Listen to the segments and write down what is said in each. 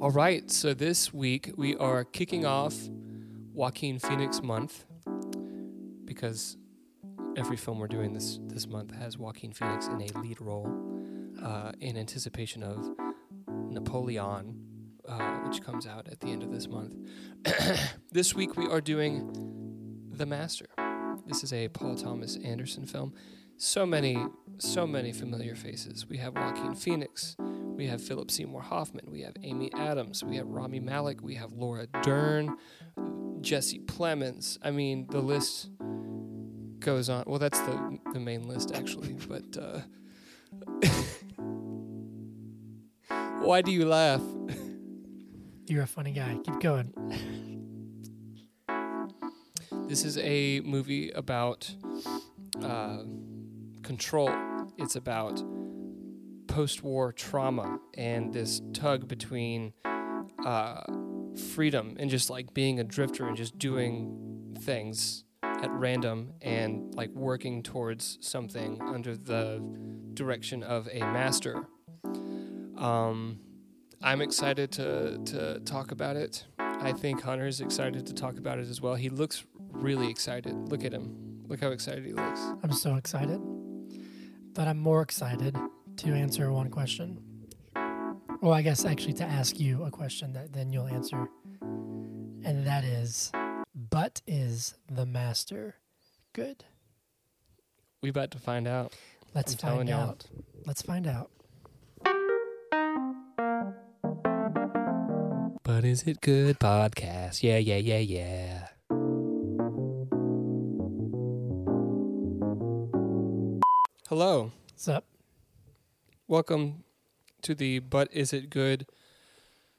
All right, so this week we are kicking off Joaquin Phoenix month because every film we're doing this this month has Joaquin Phoenix in a lead role uh, in anticipation of Napoleon, uh, which comes out at the end of this month. this week we are doing The Master. This is a Paul Thomas Anderson film. So many, so many familiar faces. We have Joaquin Phoenix. We have Philip Seymour Hoffman. We have Amy Adams. We have Rami Malek. We have Laura Dern, Jesse Plemons. I mean, the list goes on. Well, that's the the main list actually. But uh, why do you laugh? You're a funny guy. Keep going. This is a movie about uh, control. It's about post-war trauma and this tug between uh, freedom and just like being a drifter and just doing things at random and like working towards something under the direction of a master. Um, I'm excited to to talk about it. I think Hunter's excited to talk about it as well. He looks really excited. Look at him. Look how excited he looks. I'm so excited. But I'm more excited to answer one question. Well, I guess actually to ask you a question that then you'll answer. And that is But is the master good? We about to find out. Let's I'm find out. Let's find out. But is it good podcast? Yeah, yeah, yeah, yeah. Hello. What's up? Welcome to the But Is It Good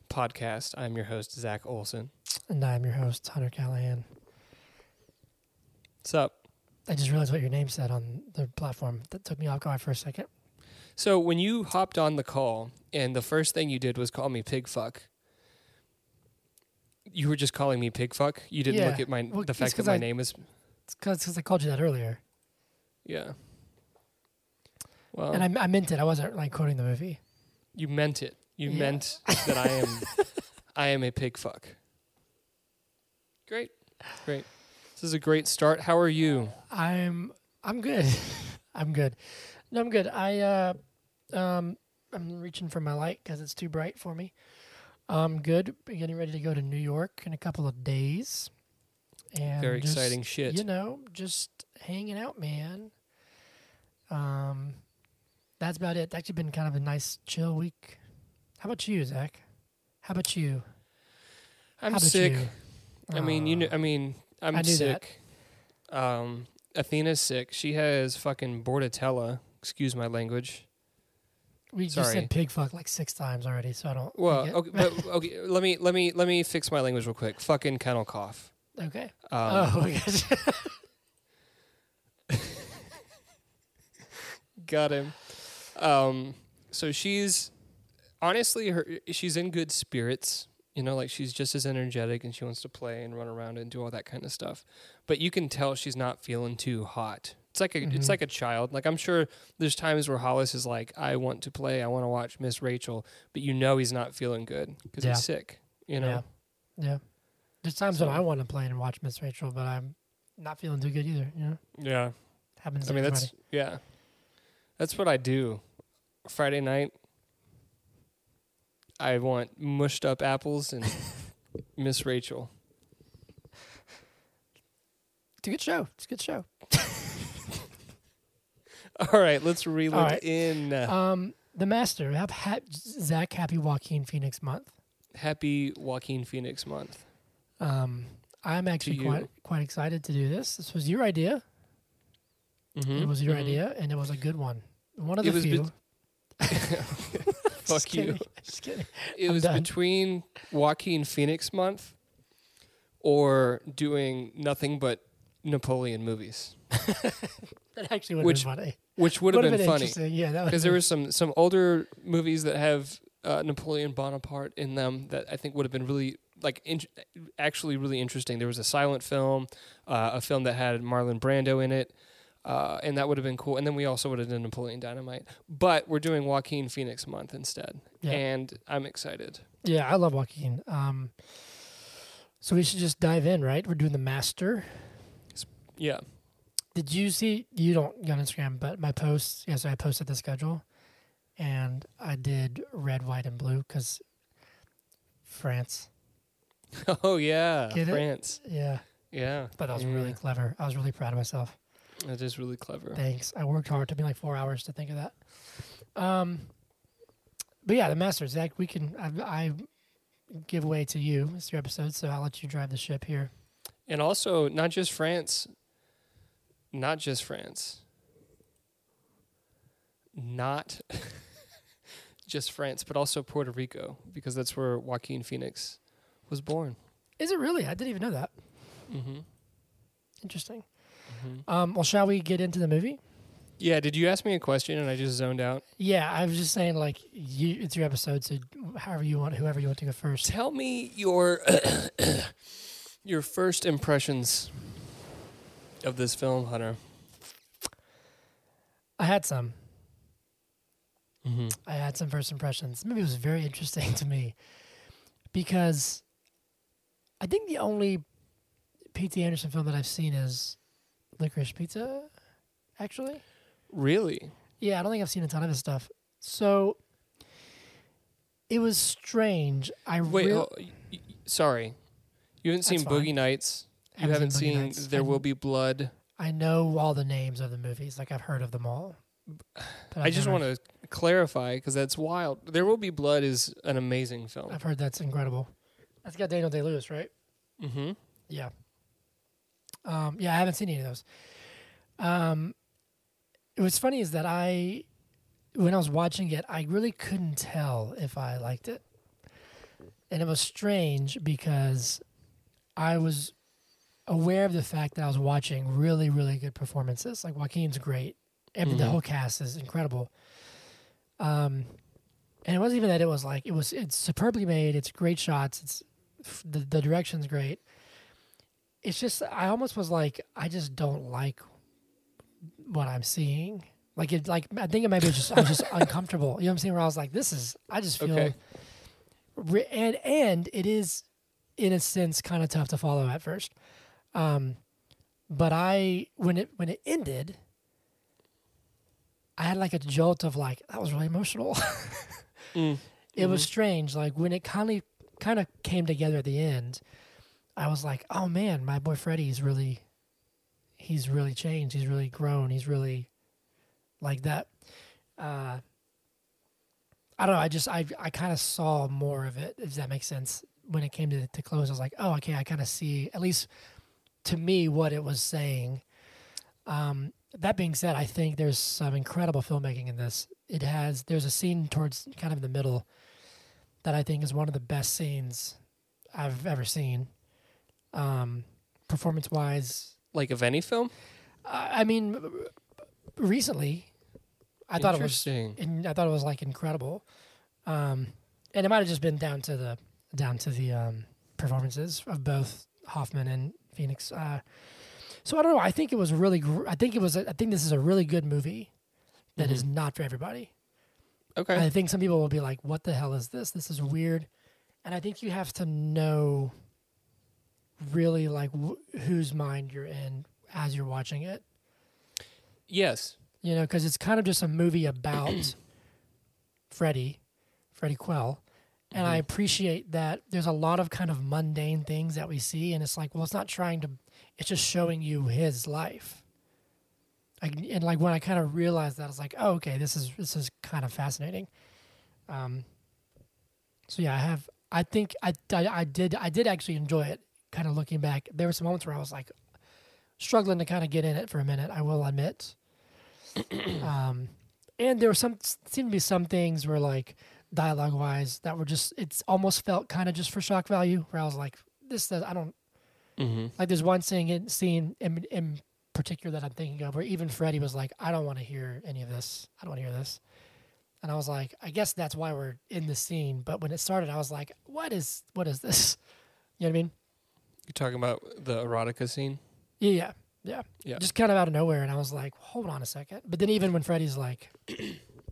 podcast. I'm your host, Zach Olson. And I'm your host, Hunter Callahan. What's up? I just realized what your name said on the platform. That took me off guard for a second. So when you hopped on the call and the first thing you did was call me pig fuck, you were just calling me pig fuck. You didn't Yeah. look at my Well, the it's fact that 'cause my I- name is It's because I called you that earlier. yeah. Well, And I, I meant it. I wasn't like quoting the movie. you meant it. You Yeah. meant that I am I am a pig fuck. Great. Great. This is a great start. How are you? I'm I'm good. I'm good. No, I'm good. I uh um I'm reaching for my light because it's too bright for me. I'm good. Getting ready to go to New York in a couple of days. And Very just, exciting shit. You know, just hanging out, man. Um, that's about it. It's actually been kind of a nice, chill week. How about you, Zach? How about you? I'm about sick. you? I mean, you know, I mean, I'm I knew that. sick. Um, Athena's sick. She has fucking bordetella. Excuse my language. we just said pig fuck like six times already, so I don't. Well, okay, but, okay. Let me let me let me fix my language real quick. Fucking kennel cough. okay. Um, oh, my gosh. Got him. Um, so she's honestly her she's in good spirits. You know, like she's just as energetic and she wants to play and run around and do all that kind of stuff. But you can tell she's not feeling too hot. It's like a it's Mhm. like a child. Like I'm sure there's times where Hollis is like, I want to play, I want to watch Miss Rachel, but you know he's not feeling good because Yeah. he's sick. You know. Yeah. Yeah. There's times So- when I want to play and watch Miss Rachel, but I'm not feeling too good either. You know, Yeah. happens. I mean, that's yeah, that's what I do. Friday night, I want mushed up apples and Miss Rachel. it's a good show. It's a good show. All right, let's reel All it right. in. Um, the Master. Have ha- Zach Happy Joaquin Phoenix month. Happy Joaquin Phoenix month. Um, I'm actually quite quite excited to do this. This was your idea. Mhm, It was your mhm. idea, and it was a good one. One of It the was few. Just Fuck you. kidding. Just kidding. It I'm was done. between Joaquin Phoenix month or doing nothing but Napoleon movies, That actually would Which have been funny. which would have Would've been, funny. interesting. Yeah, because there were some some older movies that have uh, Napoleon Bonaparte in them that I think would have been really like in, actually really interesting. There was a silent film, uh, a film that had Marlon Brando in it. Uh, and that would have been cool. And then we also would have done Napoleon Dynamite. But we're doing Joaquin Phoenix month instead. Yeah. And I'm excited. Yeah, I love Joaquin. Um, so we should just dive in, right? We're doing the master. Yeah. Did you see? You don't get on Instagram, but my posts yesterday, I posted the schedule, and I did red, white, and blue because France. Oh, yeah. Get it? France. Yeah, Yeah. but that was Yeah. really clever. I was really proud of myself. That is really clever. Thanks. I worked hard. It took me like four hours to think of that. Um, but yeah, the Masters. Zach, we can. I, I give way to you. It's your episode, so I'll let you drive the ship here. And also, not just France. Not just France. Not just France, but also Puerto Rico, because that's where Joaquin Phoenix was born. Is it really? I didn't even know that. Mm-hmm. Interesting. Um, well, shall we get into the movie? Yeah, did you ask me a question and I just zoned out? Yeah, I was just saying, like, you, it's your episode, so however you want, whoever you want to go first. Tell me your your first impressions of this film, Hunter. I had some. Mm-hmm. I had some first impressions. Maybe it was very interesting to me because I think the only P.T. Anderson film that I've seen is Licorice Pizza, actually. Really? Yeah, I don't think I've seen a ton of his stuff. So it was strange. I Wait, real- oh, y- sorry. You haven't seen That's fine. Boogie Nights. You Haven't haven't seen seen Nights. There I- Will Be Blood. I know all the names of the movies. Like I've heard of them all. But I just want to clarify because that's wild. There Will Be Blood is an amazing film. I've heard that's incredible. That's got Daniel Day Lewis, right? Mm-hmm. Yeah. Um, yeah, I haven't seen any of those. Um, what's funny is that I, when I was watching it, I really couldn't tell if I liked it, and it was strange because I was aware of the fact that I was watching really, really good performances. Like Joaquin's great, and the Mhm. whole cast is incredible. Um, and it wasn't even that it was like it was. It's superbly made. It's great shots. It's the the direction's great. It's just I almost was like I just don't like what I'm seeing. Like it, like I think it might be just I'm just uncomfortable. You know what I'm saying? Where I was like, this is I just feel, Okay. re- and and it is in a sense kind of tough to follow at first. Um, but I when it when it ended, I had like a jolt of like that was really emotional. Mm. it was strange. Like when it kind of kind of came together at the end, I was like, oh man, my boy Freddie's really, he's really changed. He's really grown. He's really like that. Uh, I don't know. I just I I kind of saw more of it. If that makes sense. When it came to to close, I was like, oh, okay. I kind of see at least to me what it was saying. Um, that being said, I think there's some incredible filmmaking in this. It has there's a scene towards kind of in the middle that I think is one of the best scenes I've ever seen. Um, performance wise, Like of any film? I I mean, recently, I thought it was Interesting. in, I thought it was like incredible, um, and it might have just been down to the down to the um, performances of both Hoffman and Phoenix. Uh, so I don't know. I think it was really. Gr- I think it was. A, I think this is a really good movie that is not for everybody. Okay. I think some people will be like, "What the hell is this? This is weird," and I think you have to know really like wh- whose mind you're in as you're watching it yes. you know, because it's kind of just a movie about Freddie, Freddie Quell. And I appreciate that there's a lot of kind of mundane things that we see, and it's like, well, it's not trying to, it's just showing you his life. Like, and like when I kind of realized that, I was like, oh, okay, this is this is kind of fascinating. Um. So yeah, I have. I think I, I I did I did actually enjoy it. Kind of looking back, there were some moments where I was like struggling to kind of get in it for a minute. I will admit. Um, and there were some seemed to be some things where like dialogue wise that were just it's almost felt kind of just for shock value where I was like this does, I don't Mm-hmm. like there's one scene in, scene in, in particular that I'm thinking of where even Freddie was like I don't want to hear any of this. I don't want to hear this. And I was like I guess that's why we're in the scene. But when it started I was like what is what is this? You know what I mean You're talking about the erotica scene? yeah yeah Yeah. Yeah. Just kind of out of nowhere, and I was like, hold on a second. But then even when Freddie's like,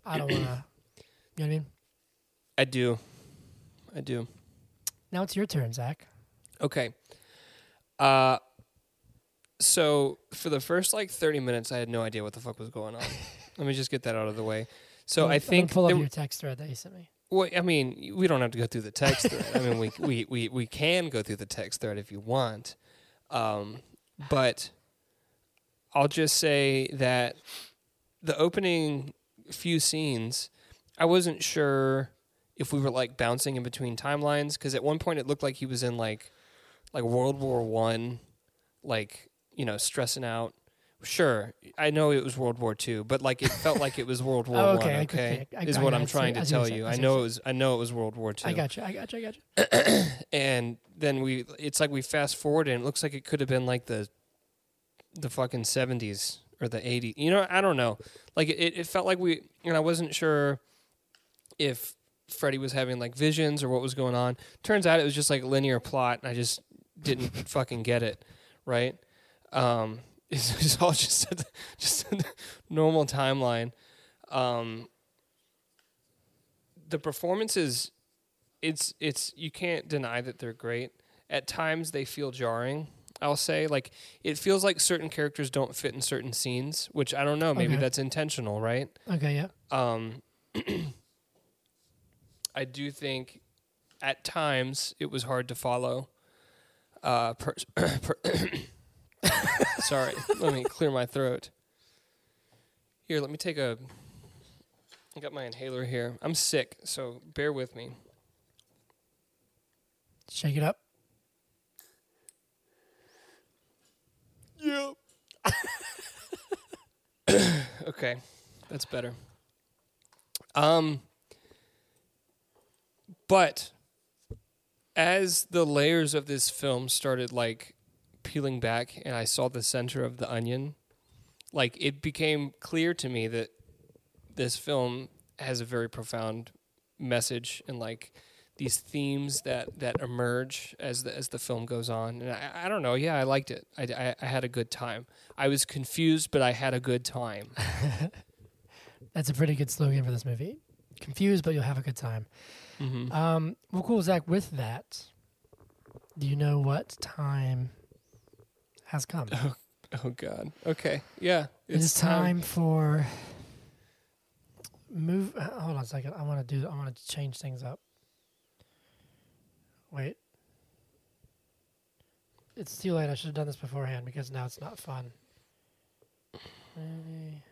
I don't want to, you know what I mean? I do. I do. Now it's your turn, Zach. Okay. Uh so for the first like 30 minutes I had no idea what the fuck was going on. Let me just get that out of the way. So I gonna- I'm gonna think pull up there- your text thread that you sent me. Well, I mean, we don't have to go through the text thread. I mean, we, we, we, we can go through the text thread if you want. Um, but I'll just say that the opening few scenes, I wasn't sure if we were like bouncing in between timelines because at one point it looked like he was in like like World War One, like you know stressing out. Sure, I know it was World War Two, but like it felt like it was World War Oh, One. okay, Okay, okay, I- is I what I'm it. trying I to tell you. I I know it was. I know it was World War Two. I got you. I got you. I got you. and then we it's like we fast forward and it looks like it could have been like the the fucking 70s or the 80s you know i don't know like it, it felt like we and i wasn't sure if freddy was having like visions or what was going on turns out it was just like linear plot and i just didn't fucking get it right um it's, it's all just a, just a normal timeline um the performances it's it's you can't deny that they're great. At times they feel jarring. I'll say like it feels like certain characters don't fit in certain scenes, which I don't know, maybe Okay. that's intentional, right? Okay, yeah. Um I do think at times it was hard to follow. Uh per, per Sorry, let me clear my throat. Here, let me take a I got my inhaler here. I'm sick, so bear with me. Shake it up. Yep. okay, that's better. Um, but as the layers of this film started like peeling back, and I saw the center of the onion, like it became clear to me that this film has a very profound message and like these themes that that emerge as the as the film goes on and I, I don't know yeah I liked it I, I, I had a good time I was confused but I had a good time That's a pretty good slogan for this movie. Confused, but you'll have a good time. mm-hmm. Um, well, cool, Zach. With that, do you know what time has come? oh oh god okay yeah it is time for move. uh, Hold on a second. I want to do. I want to change things up. Wait. It's too late. I should have done this beforehand because now it's not fun. Ready.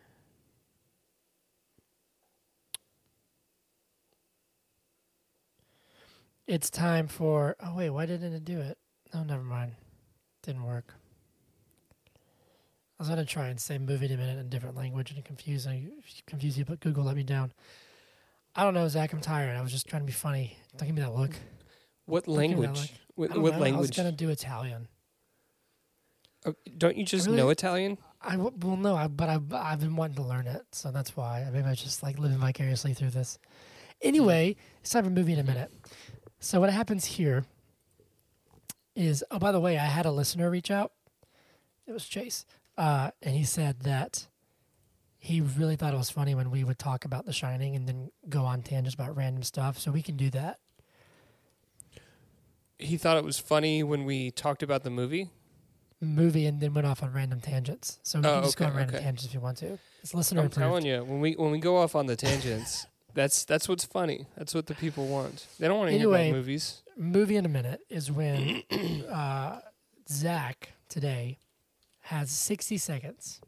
It's time for. Oh wait, why didn't it do it? Oh, never mind. Didn't work. I was gonna try and say "movie in a minute" in a different language and confuse you, confuse you, but Google let me down. I don't know, Zach. I'm tired. I was just trying to be funny. Don't give me that look. what that language what, I don't what know. I was language gonna do Italian. Oh, don't you just Really? know Italian I w- well no, I, but I I've been wanting to learn it, so that's why. I maybe I just like living vicariously through this. Anyway, it's time for movie in a minute. So what happens here is, oh by the way, I had a listener reach out. It was Chase, uh, and he said that he really thought it was funny when we would talk about The Shining and then go on tangents about random stuff. So we can do that. he thought it was funny when we talked about the movie Movie and then went off on random tangents. So we Oh, can just go on random okay. tangents if you want to. It's listener I'm approved. telling you when we when we go off on the tangents that's that's what's funny that's what the people want they don't want to hear about movies movie in a minute is when uh, Zach today has 60 seconds.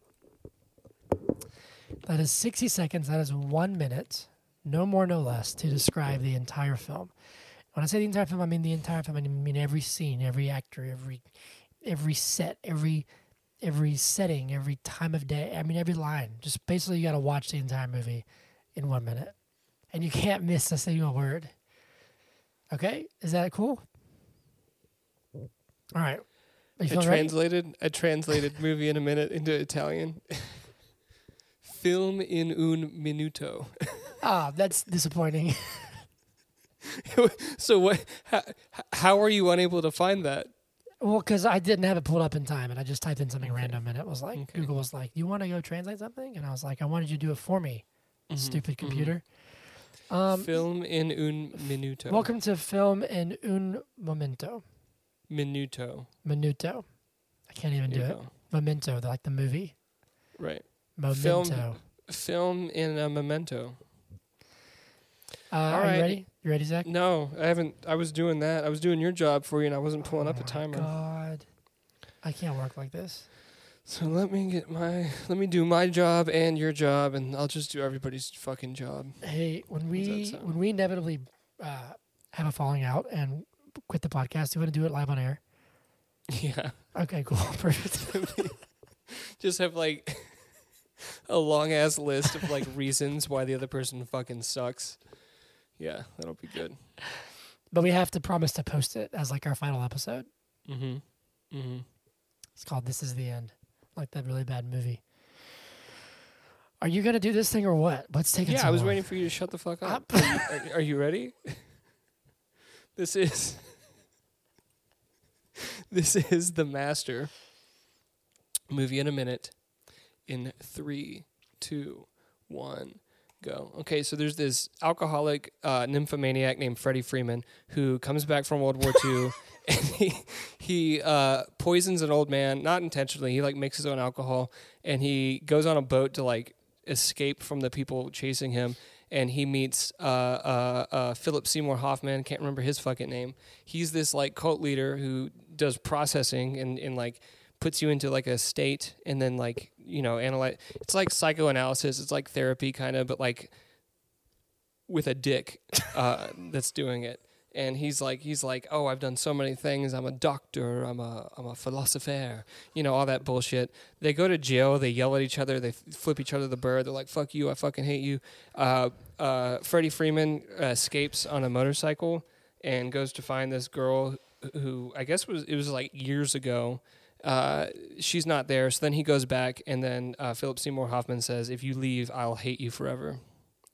That is 60 seconds. That is one minute, no more, no less, to describe the entire film. When I say the entire film, I mean the entire film. I mean every scene, every actor, every every set, every every setting, every time of day. I mean every line. Just basically, you got to watch the entire movie in one minute, and you can't miss a single word. Okay, is that cool? All right. I translated I translated movie in a minute into Italian. Film in un minuto. Ah, that's disappointing. so what? How, how are you unable to find that? Well, because I didn't have it pulled up in time, and I just typed in something random, and it was like Okay. Google was like, "You want to go translate something?" And I was like, "I wanted you to do it for me, Mhm, stupid mhm. computer." Um, Film in un minuto. welcome to film in un momento. Minuto. Minuto. I can't even do you it. Memento, like the movie. Right. Memento. Film- Film in a memento. Uh, are right. you ready? You ready, Zach? No, I haven't. I was doing that. I was doing your job for you, and I wasn't pulling oh up a timer. God, I can't work like this. So let me get my. Let me do my job and your job, and I'll just do everybody's fucking job. Hey, when we when we inevitably uh, have a falling out and quit the podcast, do you want to do it live on air? Yeah. Okay, cool, perfect. just have like a long ass list of like reasons why the other person fucking sucks. Yeah, that'll be good. but we have to promise to post it as like our final episode. Mm-hmm. Mm-hmm. It's called "This Is the End," like that really bad movie. Are you gonna do this thing or what? What's taking? Yeah, so I was long? waiting for you to shut the fuck up. Are you, are, are you ready? this is this is the master movie in a minute. In three, two, one, go. Okay, so there's this alcoholic uh, nymphomaniac named Freddie Freeman who comes back from World War II. And he he uh, poisons an old man, not intentionally. He like makes his own alcohol, and he goes on a boat to like escape from the people chasing him. And he meets uh, uh, uh, Philip Seymour Hoffman. Can't remember his fucking name. He's this like cult leader who does processing and, and like puts you into like a state, and then like you know analyze. It's like psychoanalysis. It's like therapy kind of, but like with a dick uh, that's doing it. And he's like, he's like, oh, I've done so many things. I'm a doctor. I'm a, I'm a philosopher. You know all that bullshit. They go to jail. They yell at each other. They f- flip each other the bird. They're like, fuck you. I fucking hate you. Uh, uh, Freddie Freeman uh, escapes on a motorcycle and goes to find this girl who- I guess was it was like years ago. Uh, she's not there. So then he goes back, and then uh, Philip Seymour Hoffman says, "If you leave, I'll hate you forever."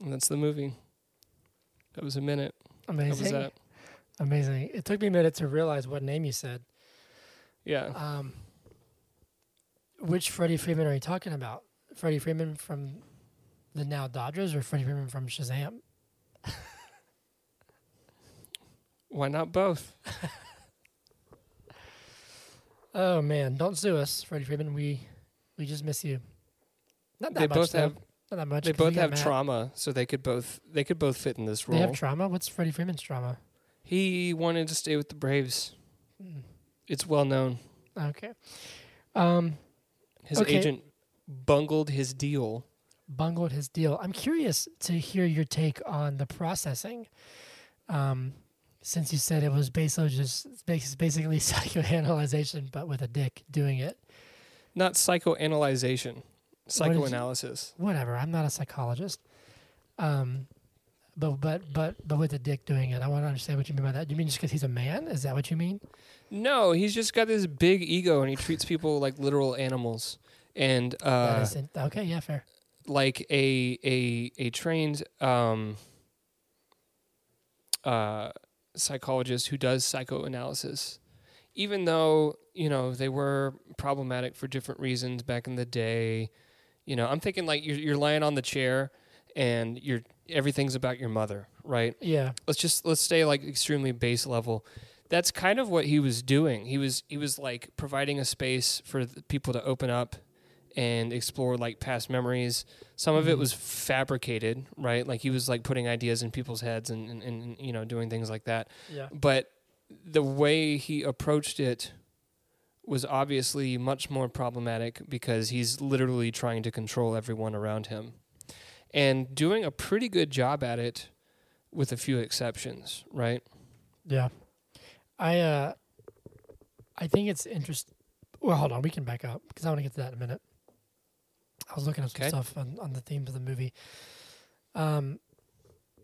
And that's the movie. That was a minute. How was Amazing. that? Amazing. It took me a minute to realize what name you said. Yeah. Um, which Freddie Freeman are you talking about? Freddie Freeman from the now Dodgers or Freddie Freeman from Shazam? Why not both? Oh man, don't sue us, Freddie Freeman. We we just miss you. Not that They much. both though. have Not that much. they both have Matt. trauma, so they could both they could both fit in this role. They have trauma. What's Freddie Freeman's trauma? He wanted to stay with the Braves. It's well known. Okay. Um, His Okay. agent bungled his deal. bungled his deal. I'm curious to hear your take on the processing. Um, since you said it was basically just basically psychoanalyzation, but with a dick doing it. Not psychoanalyzation, What you- psychoanalysis. Whatever. I'm not a psychologist. Um, but but but but with a dick doing it, I want to understand what you mean by that. You mean just because he's a man? Is that what you mean? No, he's just got this big ego and he treats people like literal animals. And uh, okay. Yeah, fair. like a a a trained um, uh, psychologist who does psychoanalysis, even though you know they were problematic for different reasons back in the day. You know, I'm thinking like you're you're lying on the chair and you're everything's about your mother, right? Yeah. let's just let's stay like extremely base level that's kind of what he was doing he was he was like providing a space for the people to open up and explore like past memories some of it Mhm. was fabricated right like he was like putting ideas in people's heads and, and, and you know doing things like that Yeah. but the way he approached it was obviously much more problematic because he's literally trying to control everyone around him and doing a pretty good job at it with a few exceptions, right? Yeah. I uh I think it's interesting. Well, hold on, we can back up because I want to get to that in a minute. I was looking at some Okay. stuff on, on the themes of the movie. Um,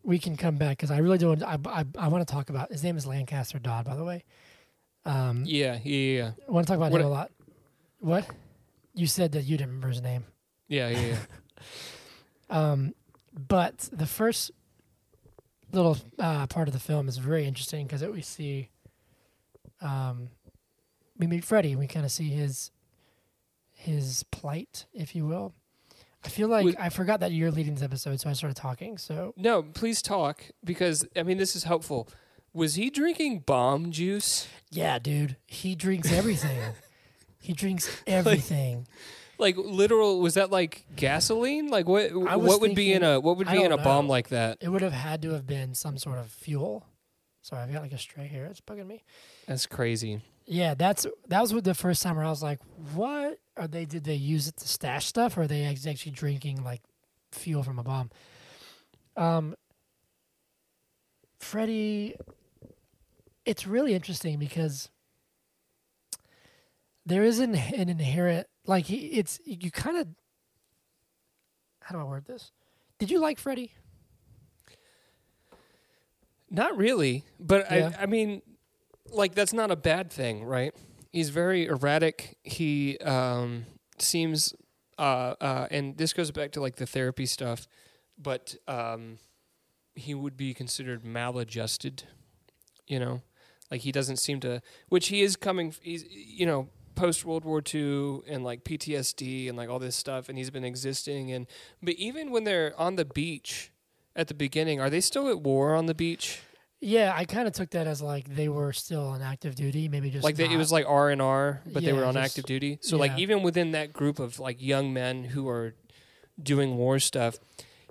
we can come back because I really do. Want, I I, I want to talk about his name is Lancaster Dodd, by the way. Um, Yeah, yeah, yeah, I want to talk about What him a lot. What you said that you didn't remember his name. yeah, yeah, yeah. Um, but the first little uh, part of the film is very interesting because we see, um, we meet Freddy. We kind of see his his plight, if you will. I feel like With- I forgot that you're leading this episode, so I started talking. So No, please talk because I mean this is helpful. Was he drinking bomb juice? yeah, dude, he drinks everything. he drinks everything. Like literal was that like gasoline? Like what what would be in a what would be in a don't bomb like that? it would have had to have been some sort of fuel. Sorry, I've got like a stray here. It's bugging me. That's crazy. Yeah, that's that was the first time where I was like, "What are they? Did they use it to stash stuff, or are they actually drinking like fuel from a bomb?" Um, Freddy, it's really interesting because there is an, an inherent like he, it's you kind of how do I word this? Did you like Freddy? Not really, but Yeah. I I mean like that's not a bad thing, right? He's very erratic. He um seems uh uh and this goes back to like the therapy stuff, but um he would be considered maladjusted, you know? Like he doesn't seem to which he is coming he's you know post World War II and like PTSD and like all this stuff and he's been existing and but even when they're on the beach at the beginning, are they still at war on the beach? Yeah, I kind of took that as like they were still on active duty, maybe just like they, it was like R and R, but they were on just- active duty. So like even within that group of like young men who are doing war stuff,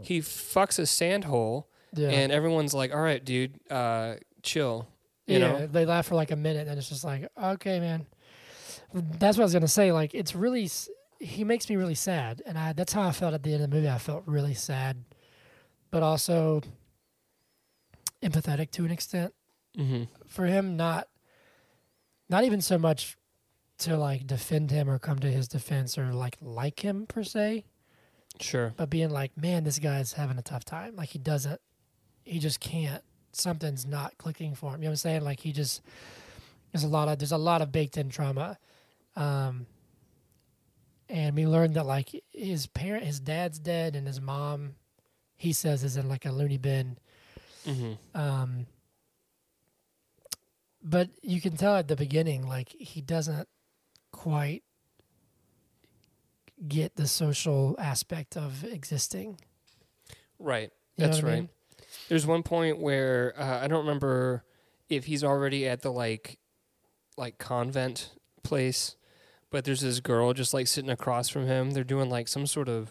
he fucks a sand hole, yeah. and everyone's like, "All right, dude, uh, chill." You yeah, know, they laugh for like a minute, and it's just like, okay, man. That's what I was gonna say. Like, it's really he makes me really sad, and I that's how I felt at the end of the movie. I felt really sad, but also empathetic to an extent mm-hmm. for him. Not, not even so much to like defend him or come to his defense or like like him per se, sure, but being like, man, this guy's having a tough time. Like he doesn't, he just can't. Something's not clicking for him. You know what I'm saying? Like he just there's a lot of there's a lot of baked in trauma, um, and we learned that like his parent, his dad's dead, and his mom, he says is in like a loony bin. mm-hmm. Um, but you can tell at the beginning, like he doesn't quite get the social aspect of existing. right. You That's what I right. mean? There's one point where uh, I don't remember if he's already at the like like convent place, but there's this girl just like sitting across from him. They're doing like some sort of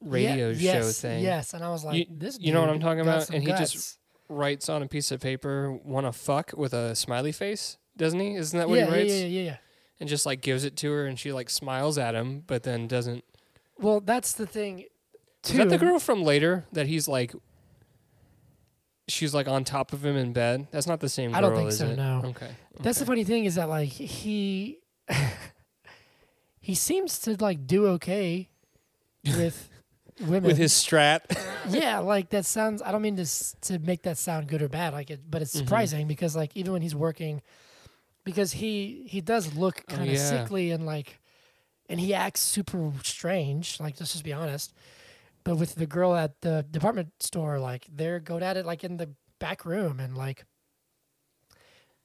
radio Yeah, show yes, thing. Yes, and I was like, You- this. you know what I'm talking about? And he just- Writes on a piece of paper, "Want to fuck" with a smiley face, doesn't he? Isn't that what yeah, he writes? yeah, yeah, yeah, yeah. And just like gives it to her, and she like smiles at him, but then doesn't. Well, that's the thing. Is that the girl from later that he's like? She's like on top of him in bed. That's not the same girl, I don't think so, it? no. Okay. That's the funny thing is that like he he seems to like do okay with women. with his strat. yeah, like that sounds. I don't mean to s- to make that sound good or bad, like it, but it's Mhm. surprising because like even when he's working, because he he does look Oh, kind of yeah. sickly and like, and he acts super strange. Like let's just be honest. But with the girl at the department store, like they're going at it like in the back room and like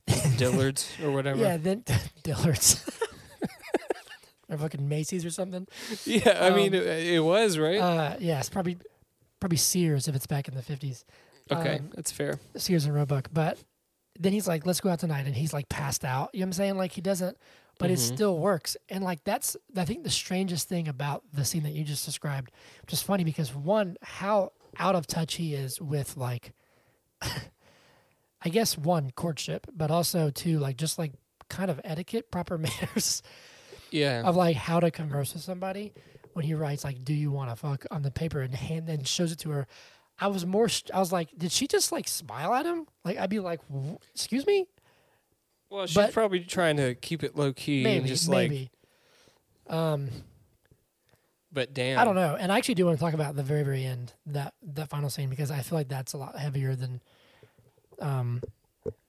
Dillard's or whatever. yeah, then Dillard's. or fucking Macy's or something. Yeah, I mean, Um, it, it was right. Uh, yeah, it's probably probably Sears if it's back in the fifties. okay, um, that's fair. Sears and Roebuck. But then he's like, "Let's go out tonight," and he's like passed out. You know what I'm saying? Like he doesn't, but it Mhm. still works. And like that's I think the strangest thing about the scene that you just described, which is funny because one, how out of touch he is with like, I guess one courtship, but also two like just like kind of etiquette, proper manners Yeah. of like how to converse with somebody when he writes like do you want to fuck? on the paper and hand and shows it to her. I was more i was like did she just like smile at him? Like i'd be like "Wh- excuse me? Well, she's but- probably trying to keep it low key and maybe just like, maybe um but damn. i don't know and i actually do want to talk about the very very end that that final scene because i feel like that's a lot heavier than um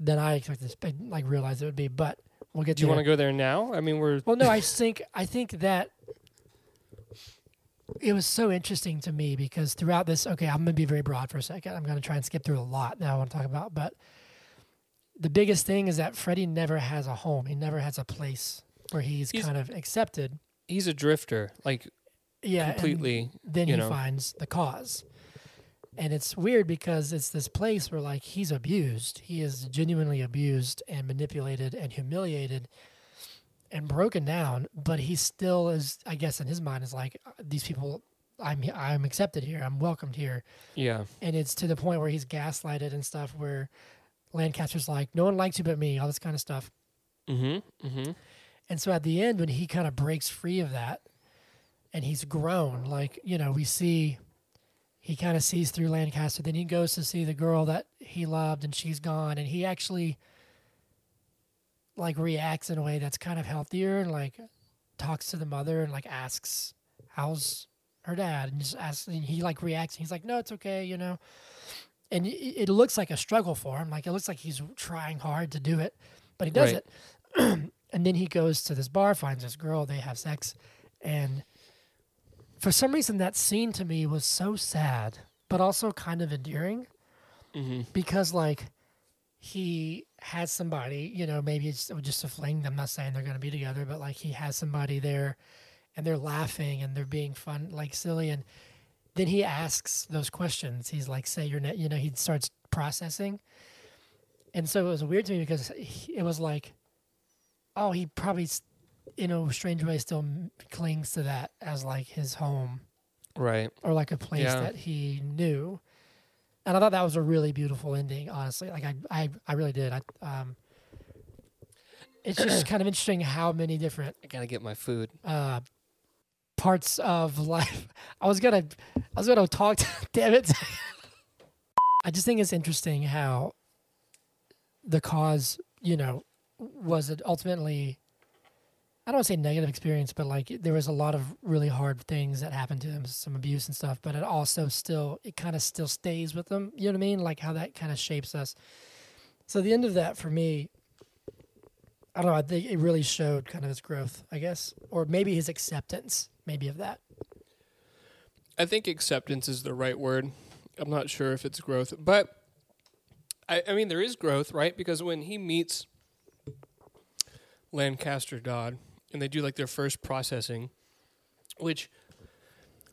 than i expected to like realize it would be but we'll get Do you want to go there now? I mean, we're Well, no, I think I think that it was so interesting to me because throughout this, okay, I'm gonna be very broad for a second. I'm gonna try and skip through a lot that I want to talk about, but the biggest thing is that Freddy never has a home. He never has a place where he's, He's- kind of accepted. He's a drifter, like Yeah, completely. then he know. finds the cause. And it's weird because it's this place where like he's abused. He is genuinely abused and manipulated and humiliated and broken down, but he still is I guess in his mind is like "Uh, these people I'm I'm accepted here. I'm welcomed here. Yeah. And it's to the point where he's gaslighted and stuff where Lancaster's like no one likes you but me, all this kind of stuff. Mm-hmm. Mm-hmm. And so at the end, when he kind of breaks free of that and he's grown, like, you know, we see he kind of sees through Lancaster. Then he goes to see the girl that he loved and she's gone. And he actually, like, reacts in a way that's kind of healthier and, like, talks to the mother and, like, asks, How's her dad? And just asks, and he, like, reacts. He's like, No, it's okay, you know. And it, it looks like a struggle for him. Like, it looks like he's trying hard to do it, but he does Right. it. and then he goes to this bar, finds this girl, they have sex, and for some reason that scene to me was so sad, but also kind of endearing Mm-hmm. because like he has somebody, you know, maybe it's just a fling. I'm not saying they're going to be together, but like he has somebody there, and they're laughing and they're being fun, like silly, and then he asks those questions. He's like, "Say your name," you know. He starts processing, and so it was weird to me because he, it was like, oh, he probably, in a strange way, still clings to that as like his home Right. or like a place Yeah. that he knew. And I thought that was a really beautiful ending, honestly. Like I, I, I really did. I, um, it's just kind of interesting how many different I gotta get my food. uh, parts of life. I was gonna, I was gonna talk. To, damn it! I just think it's interesting how the cause, you know, was it ultimately. I don't say negative experience, but like there was a lot of really hard things that happened to him, some abuse and stuff. But it also still, it kind of still stays with them. You know what I mean? Like how that kind of shapes us. So the end of that for me, I don't know. I think it really showed kind of his growth, I guess, or maybe his acceptance, maybe of that. I think acceptance is the right word. I'm not sure if it's growth, but I, I mean there is growth, right? Because when he meets Lancaster Dodd and they do like their first processing, which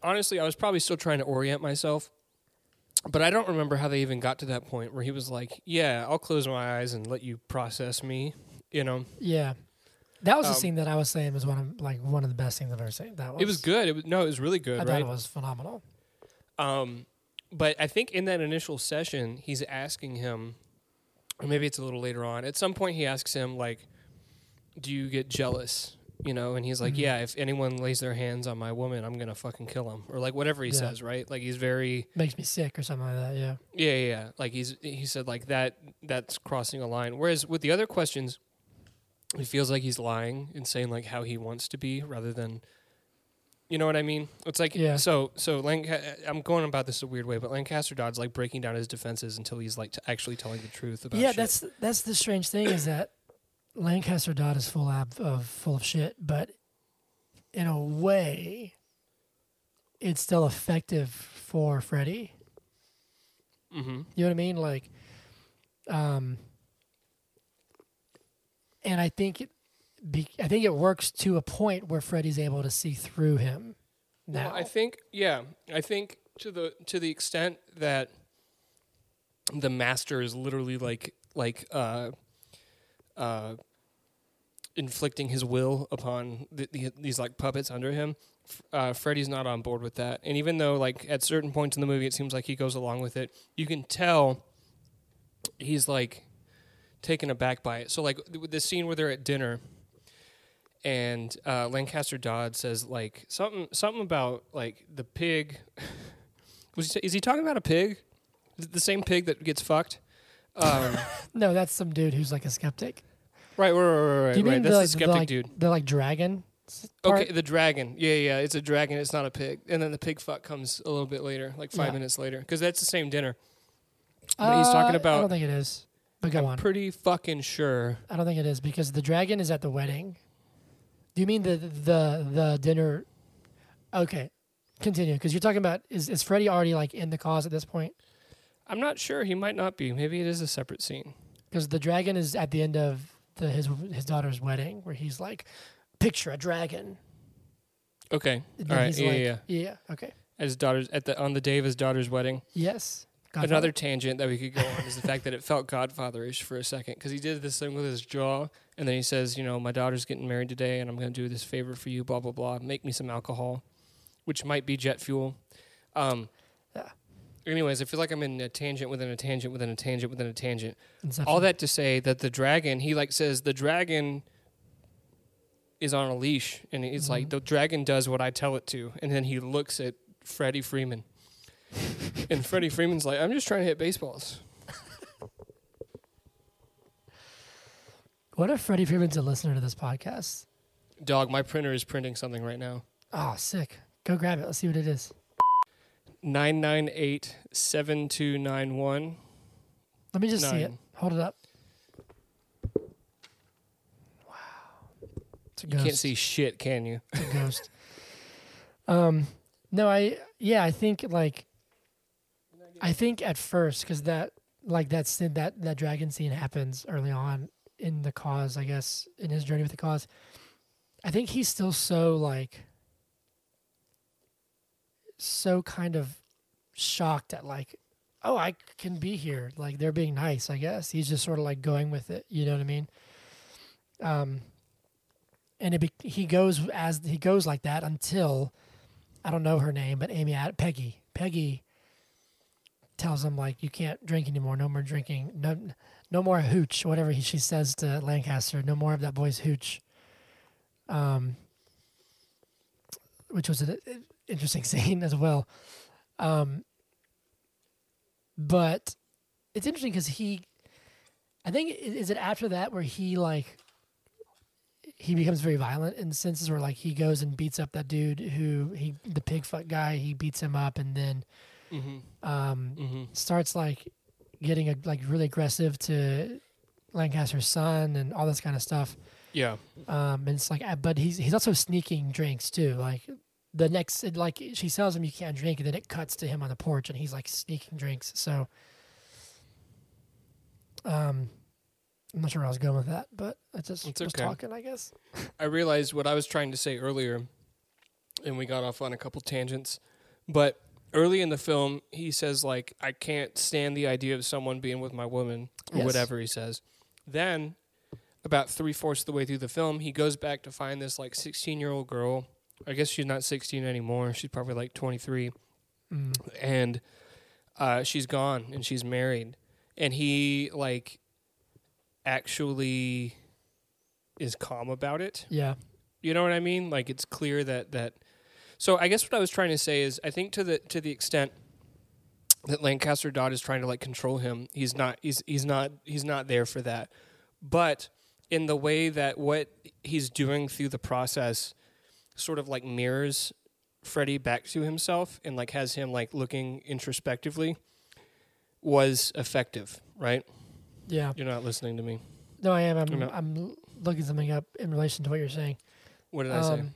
honestly I was probably still trying to orient myself, but I don't remember how they even got to that point where he was like, "Yeah, I'll close my eyes and let you process me," you know. Yeah, that was the Um, scene that I was saying was one of like one of the best things I've ever seen. That was It was good. It was no, it was really good, I right? thought it was phenomenal. Um, but I think in that initial session, he's asking him, or maybe it's a little later on. At some point, he asks him like, "Do you get jealous?" You know, and he's like, Mhm. "Yeah, if anyone lays their hands on my woman, I'm gonna fucking kill him," or like whatever he Yeah. says, right? Like he's very, Makes me sick or something like that. Yeah, yeah, yeah, yeah. Like he's he said like that. That's crossing a line. Whereas with the other questions, it feels like he's lying and saying like how he wants to be rather than. You know what I mean? It's like Yeah. so so Lanca- I'm going about this a weird way, but Lancaster Dodd's like breaking down his defenses until he's like t- actually telling the truth about yeah. shit. That's that's the strange thing is that Lancaster Dodd is full of, of full of shit, but in a way, it's still effective for Freddy. mm-hmm. You know what I mean? Like, um, and I think it, be, I think it works to a point where Freddy's able to see through him. Now, Well, I think yeah, I think to the to the extent that the master is literally like like uh uh inflicting his will upon the, the, these like puppets under him. Uh, Freddy's not on board with that, and even though like at certain points in the movie it seems like he goes along with it, you can tell he's like taken aback by it. So like th- the scene where they're at dinner, and uh, Lancaster Dodd says like something something about like the pig. Was he, is he talking about a pig? Is it the same pig that gets fucked? Um, no, that's some dude who's like a skeptic. right, right, right, right. Do you right. mean That's the, like, skeptic the, like, dude. The like dragon. part? Okay, the dragon. Yeah, yeah, it's a dragon. It's not a pig. And then the pig fuck comes a little bit later, like five Yeah. minutes later, because that's the same dinner. But he's talking Uh, I don't think it is. But go I'm on. pretty fucking sure. I don't think it is because the dragon is at the wedding. Do you mean the the the dinner? Okay, continue because you're talking about is is Freddy already like in the cause at this point? I'm not sure. He might not be. Maybe it is a separate scene. because the dragon is at the end of the his his daughter's wedding, where he's like, "Picture a dragon." Okay. All right. Yeah, like, yeah, yeah. yeah. Okay. At his daughter's at the on the day of his daughter's wedding. Yes. Another tangent that we could go on is the fact that it felt Godfatherish for a second because he did this thing with his jaw, and then he says, "You know, my daughter's getting married today, and I'm going to do this favor for you. Blah blah blah. Make me some alcohol, which might be jet fuel." Um. Anyways, I feel like I'm in a tangent within a tangent within a tangent within a tangent. Inception. All that to say that the dragon, he like says the dragon is on a leash, and it's like Mhm. the dragon does what I tell it to, and then he looks at Freddie Freeman, and Freddie Freeman's like, "I'm just trying to hit baseballs." What if Freddie Freeman's a listener to this podcast? Dog, my printer is printing something right now. Oh, sick. Go grab it. Let's see what it is. Nine nine eight seven two nine one. Let me just see it. Hold it up. Wow. It's a You can't see shit, can you? It's a ghost. um, no, I yeah, I think like, I think at first because that like that scene, that that dragon scene happens early on in the cause, I guess, in his journey with the cause. I think he's still so like, so kind of shocked at like, oh, I can be here. Like they're being nice, I guess. He's just sort of like going with it. You know what I mean? Um, and it be, he goes as he goes like that until I don't know her name, but Amy Ad- Peggy Peggy tells him like you can't drink anymore, no more drinking, no no more hooch, whatever he, she says to Lancaster, no more of that boy's hooch. Um, which was an interesting scene as well. Um, but it's interesting because he, I think, is it after that where he like he becomes very violent in senses where like he goes and beats up that dude who he the pig fuck guy he beats him up and then Mm-hmm. um Mm-hmm. starts like getting a, like really aggressive to Lancaster's son and all this kind of stuff Yeah. um and it's like uh, but he's he's also sneaking drinks too like the next like she tells him you can't drink and then it cuts to him on the porch and he's like sneaking drinks so um I'm not sure where I was going with that but I just It's was okay. talking I guess I realized what I was trying to say earlier, and we got off on a couple tangents. But early in the film, he says like, "I can't stand the idea of someone being with my woman," or Yes. whatever he says. Then, about three fourths of the way through the film, he goes back to find this like sixteen year old girl. I guess she's not sixteen anymore. She's probably like twenty three, mm. and uh, she's gone and she's married. And he like actually is calm about it. yeah You know what I mean? Like it's clear that that. So I guess what I was trying to say is, I think to the to the extent that Lancaster Dodd is trying to like control him, he's not. He's he's not. He's not there for that. But in the way that what he's doing through the process, sort of like mirrors Freddie back to himself and like has him like looking introspectively, was effective. Right? yeah You're not listening to me. no I am I'm. I'm looking something up in relation to what you're saying What did I say? Um,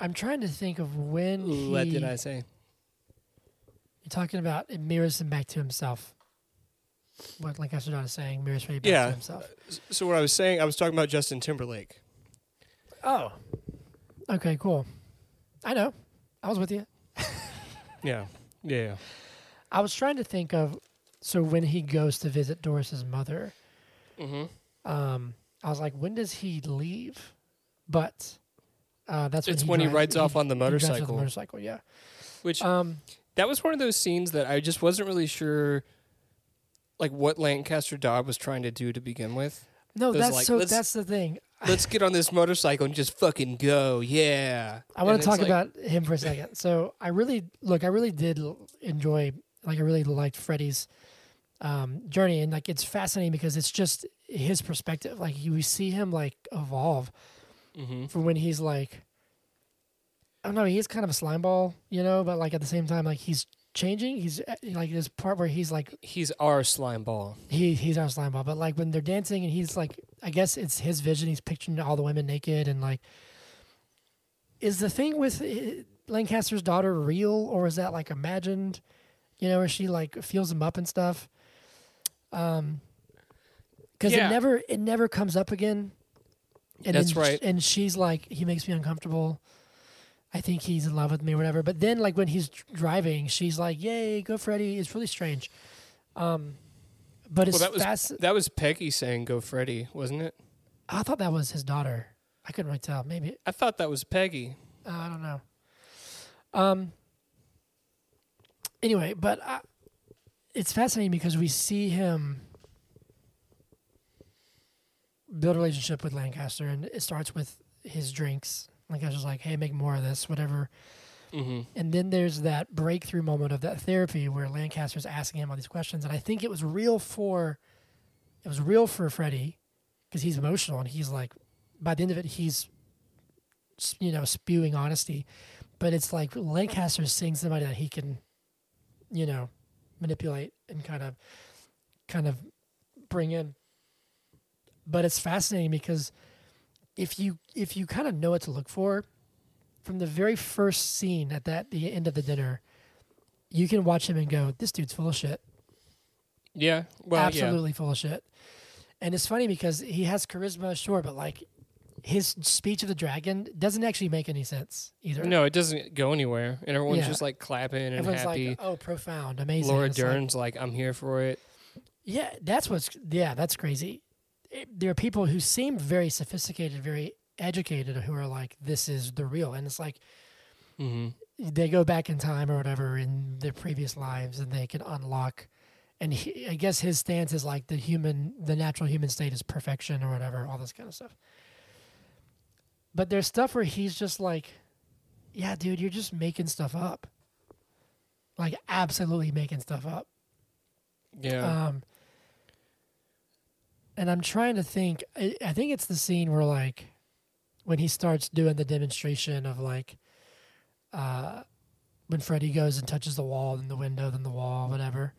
I'm trying to think of when he, What did I say? You're talking about it mirrors him back to himself. What Lancaster Dodd is saying mirrors Freddie back Yeah. to himself. So what I was saying, I was talking about Justin Timberlake. Oh. Okay, cool. I know. I was with you. Yeah, yeah. I was trying to think of so when he goes to visit Doris's mother, Mm-hmm. um, I was like, when does he leave? But uh, that's when It's he when he drives- rides off on the he motorcycle. the motorcycle, yeah. Which Um, that was one of those scenes that I just wasn't really sure, like what Lancaster Dodd was trying to do to begin with. no, was that's like, so. That's the thing. Let's get on this motorcycle and just fucking go, yeah. I want to talk like- about him for a second. So I really look. I really did enjoy. Like I really liked Freddie's um, journey, and like it's fascinating because it's just his perspective. Like you we see him like evolve Mm-hmm. from when he's like, I don't know. He's kind of a slime ball, you know, but like at the same time, like he's changing. He's uh, like this part where he's like He's our slime ball. he he's our slime ball, but like when they're dancing and he's like, I guess it's his vision. He's picturing all the women naked and like, is the thing with uh, Lancaster's daughter real or is that like imagined? You know, where she like feels him up and stuff. Um, because Yeah. it never it never comes up again. And That's then, right. And she's like, he makes me uncomfortable. I think he's in love with me, or whatever. But then, like when he's driving, she's like, "Yay, go Freddie!" It's really strange. Um, but it's Well, that was fast. that was Peggy saying "Go Freddy," wasn't it? I thought that was his daughter. I couldn't really tell. Maybe I thought that was Peggy. uh, I don't know. Um. Anyway, but I, it's fascinating because we see him build a relationship with Lancaster, and it starts with his drinks. Lancaster's like, "Hey, make more of this, whatever." Mm-hmm. And then there's that breakthrough moment of that therapy where Lancaster's asking him all these questions, and I think it was real for, it was real for Freddie, because he's emotional and he's like, by the end of it, he's, you know, spewing honesty, but it's like Lancaster's seeing somebody that he can, you know, manipulate and kind of, kind of bring in. But it's fascinating because if you if you kind of know what to look for, from the very first scene at that the end of the dinner, you can watch him and go, "This dude's full of shit. Yeah. Well, Absolutely full of shit." And it's funny because he has charisma, sure, but like his speech of the dragon doesn't actually make any sense either. No, it doesn't go anywhere, and everyone's Yeah. just like clapping and everyone's happy. like, "Oh, profound, amazing." Laura It's like- Dern's like, "I'm here for it." Yeah, that's what's yeah, that's crazy. It- there are people who seem very sophisticated, very educated, who are like, "This is the real," and it's like hmm they go back in time or whatever in their previous lives, and they can unlock. And he, I guess his stance is like the human, the natural human state is perfection or whatever, all this kind of stuff. But there's stuff where he's just like, "Yeah, dude, you're just making stuff up." Like absolutely making stuff up. Yeah. Um, and I'm trying to think. I, I think it's the scene where like when he starts doing the demonstration of like uh, when Freddy goes and touches the wall, then the window, then the wall, whatever.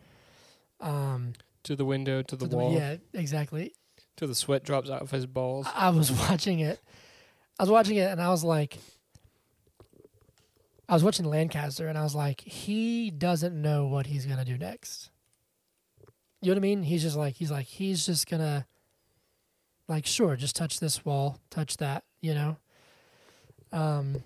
Um, to the window, to the to the- wall, yeah, exactly. till the sweat drops out of his balls. I was watching it. I was watching it, and I was like, I was watching Lancaster, and I was like, he doesn't know what he's gonna do next. You know what I mean? He's just like, he's like, he's just gonna, like, sure, just touch this wall, touch that, you know. Um,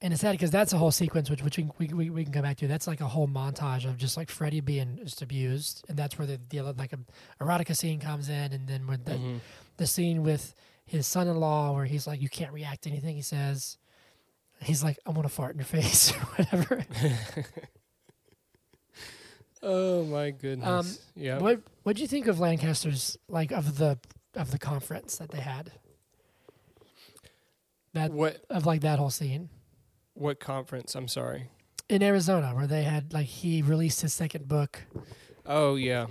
and it's sad because that's a whole sequence which which we, we we can come back to. That's like a whole montage of just like Freddie being just abused, and that's where the, the like a erotica scene comes in, and then with the Mhm. the scene with his son-in-law where he's like, "You can't react to anything he says." He's like, "I'm want to fart in your face" or whatever. Oh my goodness. Um, yeah. What What do you think of Lancaster's like of the of the conference that they had? That What of like that whole scene what conference? I'm sorry. in Arizona where they had like he released his second book. Oh yeah.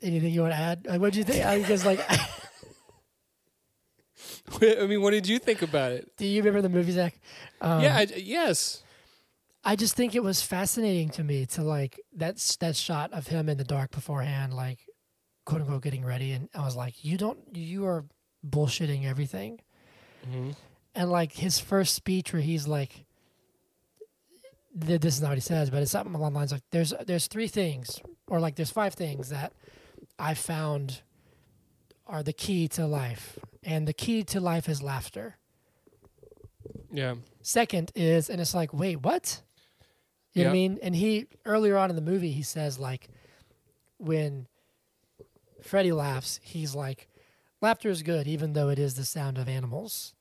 Anything you want to add? Like, what do you think? I guess like, I mean, what did you think about it? do you remember the movie Zach? Um, yeah. I, yes. I just think it was fascinating to me to like that's that shot of him in the dark beforehand, like quote unquote getting ready, and I was like, you don't, you are bullshitting everything, hmm and like his first speech where he's like, th- this is not what he says, but it's something along the lines like, there's there's three things, or like there's five things that I found are the key to life, and the key to life is laughter. Yeah. Second is, and it's like, wait, what? You know what I mean? And he earlier on in the movie, he says like, when Freddy laughs, he's like, laughter is good, even though it is the sound of animals.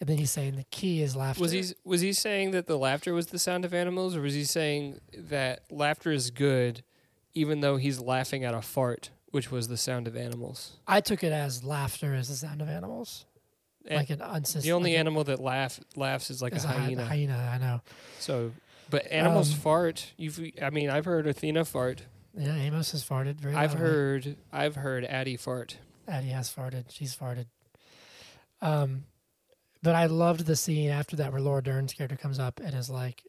And then he's saying the key is laughter. Was he was he saying that the laughter was the sound of animals, or was he saying that laughter is good, even though he's laughing at a fart, which was the sound of animals? I took it as laughter is the sound of animals, And like an unsys- the only like animal that laugh laughs is like a hy- hyena. hyena, I know. So, but animals Um, fart. You've, I mean, I've heard Athena fart. Yeah, Amos has farted very. I've loudly. heard, I've heard Addie fart. Addie has farted. She's farted. Um, but I loved the scene after that where Laura Dern's character comes up and is like,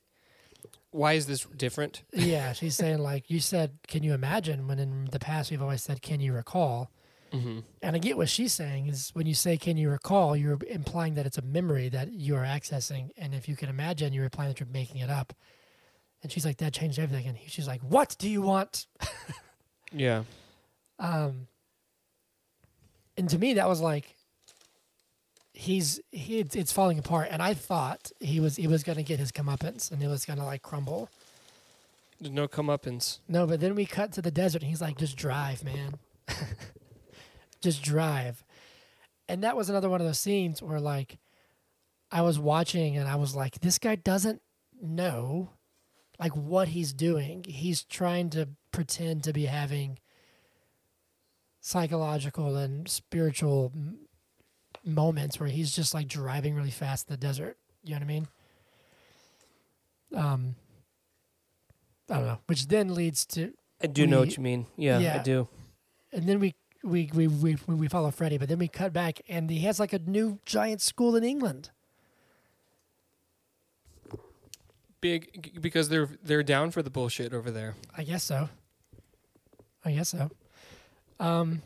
Why is this different? "Yeah," she's saying like, "You said, can you imagine?" When in the past we've always said, "Can you recall?" Mm-hmm. And I get what she's saying is when you say, "Can you recall?" You're implying that it's a memory that you are accessing, and if you can imagine, you're implying that you're making it up. And she's like, "That changed everything." And he- she's like, "What do you want?" Yeah. Um, and to me, that was like he's he it's, falling apart, and I thought he was he was gonna get his comeuppance, and it was gonna like crumble. There's no comeuppance. No, but then we cut to the desert, and he's like, "Just drive, man, just drive." And that was another one of those scenes where like I was watching, and I was like, "This guy doesn't know." Like what he's doing, he's trying to pretend to be having psychological and spiritual m- moments where he's just like driving really fast in the desert. You know what I mean? Um, I don't know. Which then leads to, I do know what you mean. Yeah, yeah. I do. and then we we we we we follow Freddy, but then we cut back, and he has like a new giant school in England. Big because they're they're down for the bullshit over there. I guess so. I guess so. Um,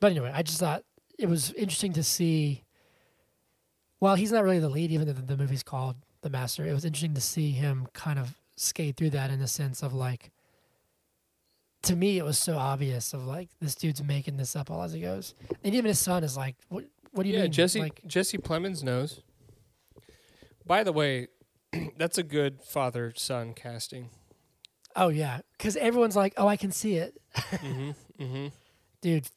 but anyway, I just thought it was interesting to see. Well, he's not really the lead, even though the, the movie's called The Master. It was interesting to see him kind of skate through that in the sense of like. To me, it was so obvious of like this dude's making this up all as he goes, and even his son is like, "What? What do you yeah, mean?" Jesse Like, Jesse Plemons knows. By the way, that's a good father son casting. oh yeah, because everyone's like, "Oh, I can see it." mm-hmm. Mm-hmm. dude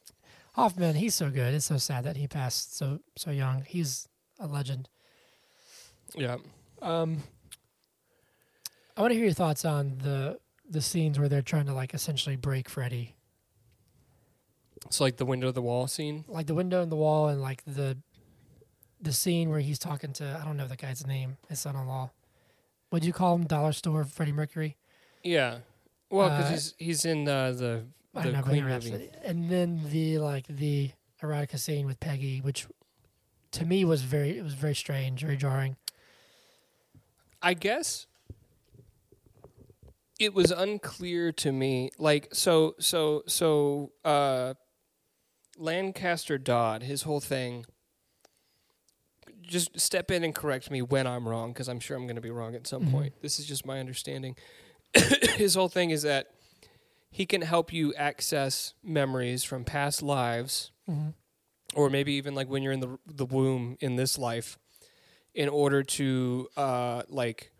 hoffman he's so good. It's so sad that he passed so so young. He's a legend. Yeah. um i want to hear your thoughts on the the scenes where they're trying to like essentially break freddy. It's like the window of the wall scene. like the window in the wall and like the the scene where he's talking to i don't know the guy's name. His son-in-law would you call him? Dollar store? Freddie mercury? Yeah. Well, because Uh, he's he's in uh, the I the know, Queen. Rhapsody. and then the like the erotica scene with peggy which to me was very it was very strange very jarring I guess it was unclear to me. Like so so so uh Lancaster Dodd, his whole thing just step in and correct me when I'm wrong because I'm sure I'm going to be wrong at some Mhm. point. This is just my understanding. his whole thing is that he can help you access memories from past lives mm-hmm. or maybe even like when you're in the the womb in this life in order to uh like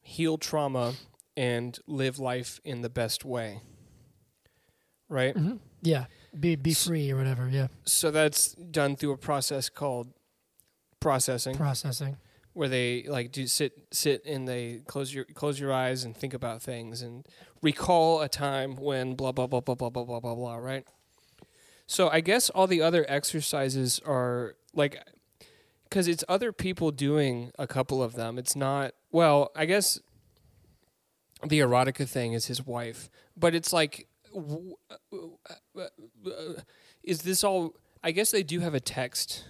heal trauma and live life in the best way right hmm Yeah, be be S- free or whatever. Yeah, so that's done through a process called processing processing. Where they like do sit sit and they close your close your eyes and think about things and recall a time when blah blah blah blah blah blah blah blah blah right? So i guess all the other exercises are like because it's other people doing a couple of them. It's not well i guess the erotica thing is his wife but it's like w- uh, uh, is this all i guess they do have a text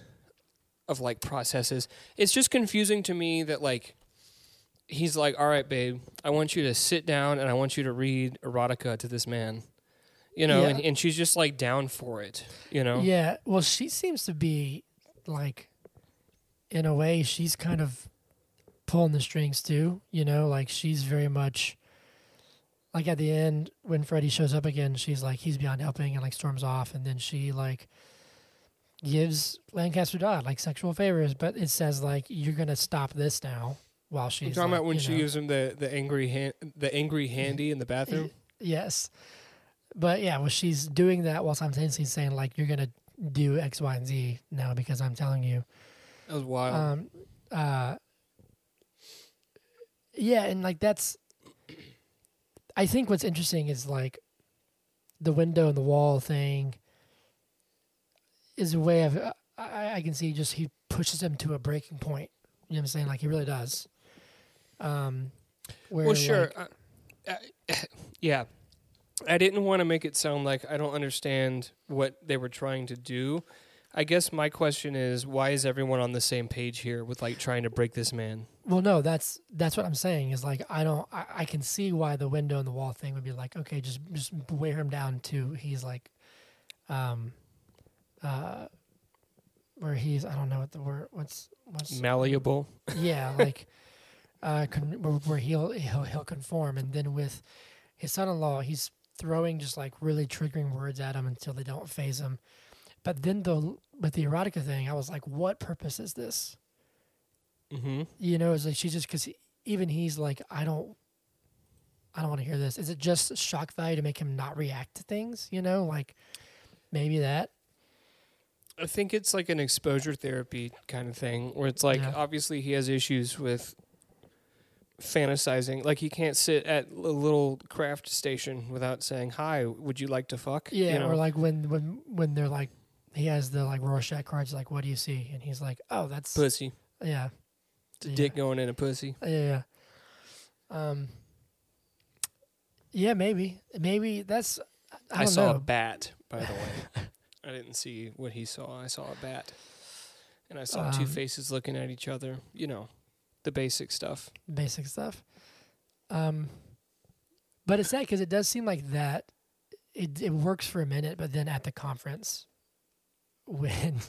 of like processes. It's just confusing to me that like he's like, "All right, babe, I want you to sit down and I want you to read erotica to this man." You know, Yeah. and, and she's just like down for it, you know. Yeah. Well, she seems to be like, in a way, she's kind of pulling the strings too. You know, like she's very much. Like at the end, when Freddy shows up again, she's like, he's beyond helping, and like storms off, and then she like gives Lancaster Dodd like sexual favors, but it says like you're gonna stop this now while she's I'm talking like, about when she know- gives him the the angry hand, the angry handy in the bathroom. Yes. But yeah, well, she's doing that while simultaneously saying, like, you're to do X, Y, and Z now because I'm telling you. That was wild. Um, uh, yeah, and like that's, I think what's interesting is like the window and the wall thing is a way of, I, I can see just he pushes him to a breaking point. You know what I'm saying? Like he really does. Um, where well, sure. like- I, I, yeah, I didn't want to make it sound like I don't understand what they were trying to do. I guess my question is, why is everyone on the same page here with like trying to break this man? Well, no, that's that's what I'm saying. Is like I don't, I, I can see why the window and the wall thing would be like, okay, just just wear him down to he's like, um, uh, where he's I don't know what the word what's what's Malleable. yeah like, uh, con- where, he'll he'll he'll conform, and then with his son-in-law, he's throwing just like really triggering words at him until they don't phase him. But then the with the erotica thing, I was like, what purpose is this? Mm-hmm. You know, it's like she just because even he's like, I don't, I don't want to hear this. Is it just shock value to make him not react to things? You know, like maybe that. I think it's like an exposure therapy kind of thing where it's like Yeah. obviously he has issues with fantasizing. Like he can't sit at a little craft station without saying, "Hi, would you like to fuck?" Yeah, You know? or like when when when they're like, he has the like Rorschach cards. Like, what do you see? And he's like, oh, that's pussy, yeah, It's a Yeah. dick going in a pussy. yeah, yeah. Um, yeah, maybe, maybe that's. I, I, saw know. a bat, by the way. I didn't see what he saw. I saw a bat, and I saw two Um, faces looking at each other. You know, the basic stuff. basic stuff. Um, but it's sad because it does seem like that. It it works for a minute, but then at the conference, when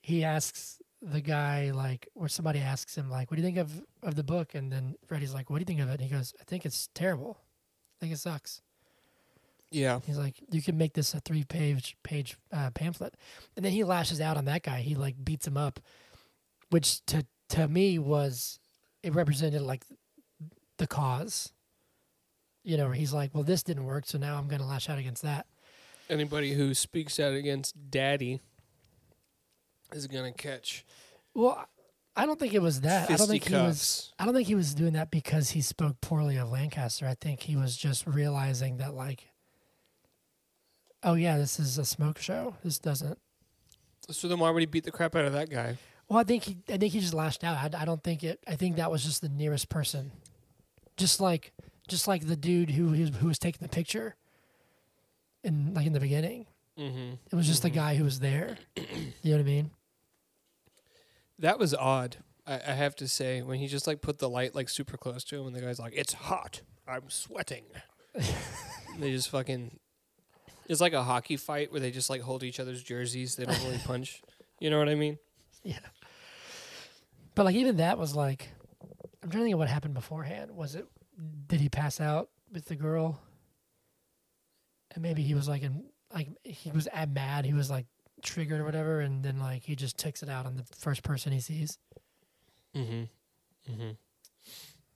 he asks the guy like, or somebody asks him like, "What do you think of of the book?" and then Freddie's like, "What do you think of it?" and he goes, "I think it's terrible. I think it sucks." Yeah, He's like, "You can make this a three page page uh, pamphlet," and then he lashes out on that guy. He like beats him up, which to to me was it represented like the cause. You know, he's like, "Well, this didn't work, so now I'm going to lash out against that." anybody who speaks out against daddy is gonna catch Well, I don't think it was that. I don't think he was. I don't think he was doing that because he spoke poorly of Lancaster. I think he was just realizing that, like, oh yeah, this is a smoke show. This doesn't. So then why would he beat the crap out of that guy? Well, I think he, I think he just lashed out. I, I don't think it. I think that was just the nearest person, just like, just like the dude who who, who was taking the picture. In like in the beginning, Mm-hmm. it was just Mhm. the guy who was there. You know what I mean? That was odd. I, I have to say when he just like put the light like super close to him, and the guy's like, "It's hot. I'm sweating." they just fucking. It's like a hockey fight where they just like hold each other's jerseys. They don't really punch. You know what I mean? Yeah. But like even that was like, I'm trying to think of what happened beforehand. Was it? Did he pass out with the girl? And maybe he was like in like he was at mad. He was like triggered or whatever, and then like he just takes it out on the first person he sees. Mm-hmm. Mm-hmm.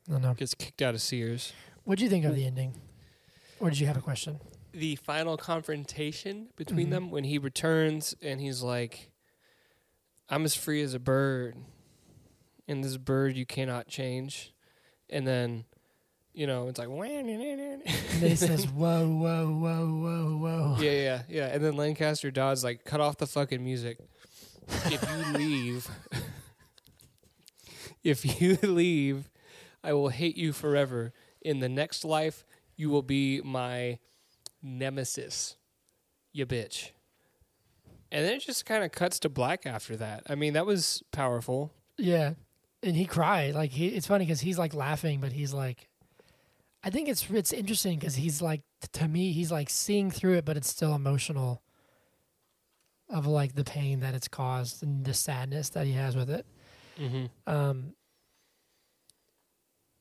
I don't know. Gets kicked out of Sears. What did you think of the ending? Or did you have a question? The final confrontation between Mhm. them when he returns and he's like, I'm as free as a bird. And this bird you cannot change. And then, you know, it's like, And then he says, "Whoa, whoa, whoa, whoa, whoa." yeah, yeah, yeah. And then Lancaster Dodd's like, cut off the fucking music. If you leave, if you leave, I will hate you forever. In the next life, you will be my nemesis, you bitch. And then it just kind of cuts to black after that. I mean, that was powerful. Yeah, and he cried. Like he, it's funny because he's like laughing, but he's like, I think it's it's interesting because he's like to me he's like seeing through it, but it's still emotional. Of like the pain that it's caused and the sadness that he has with it. Mm-hmm. Um,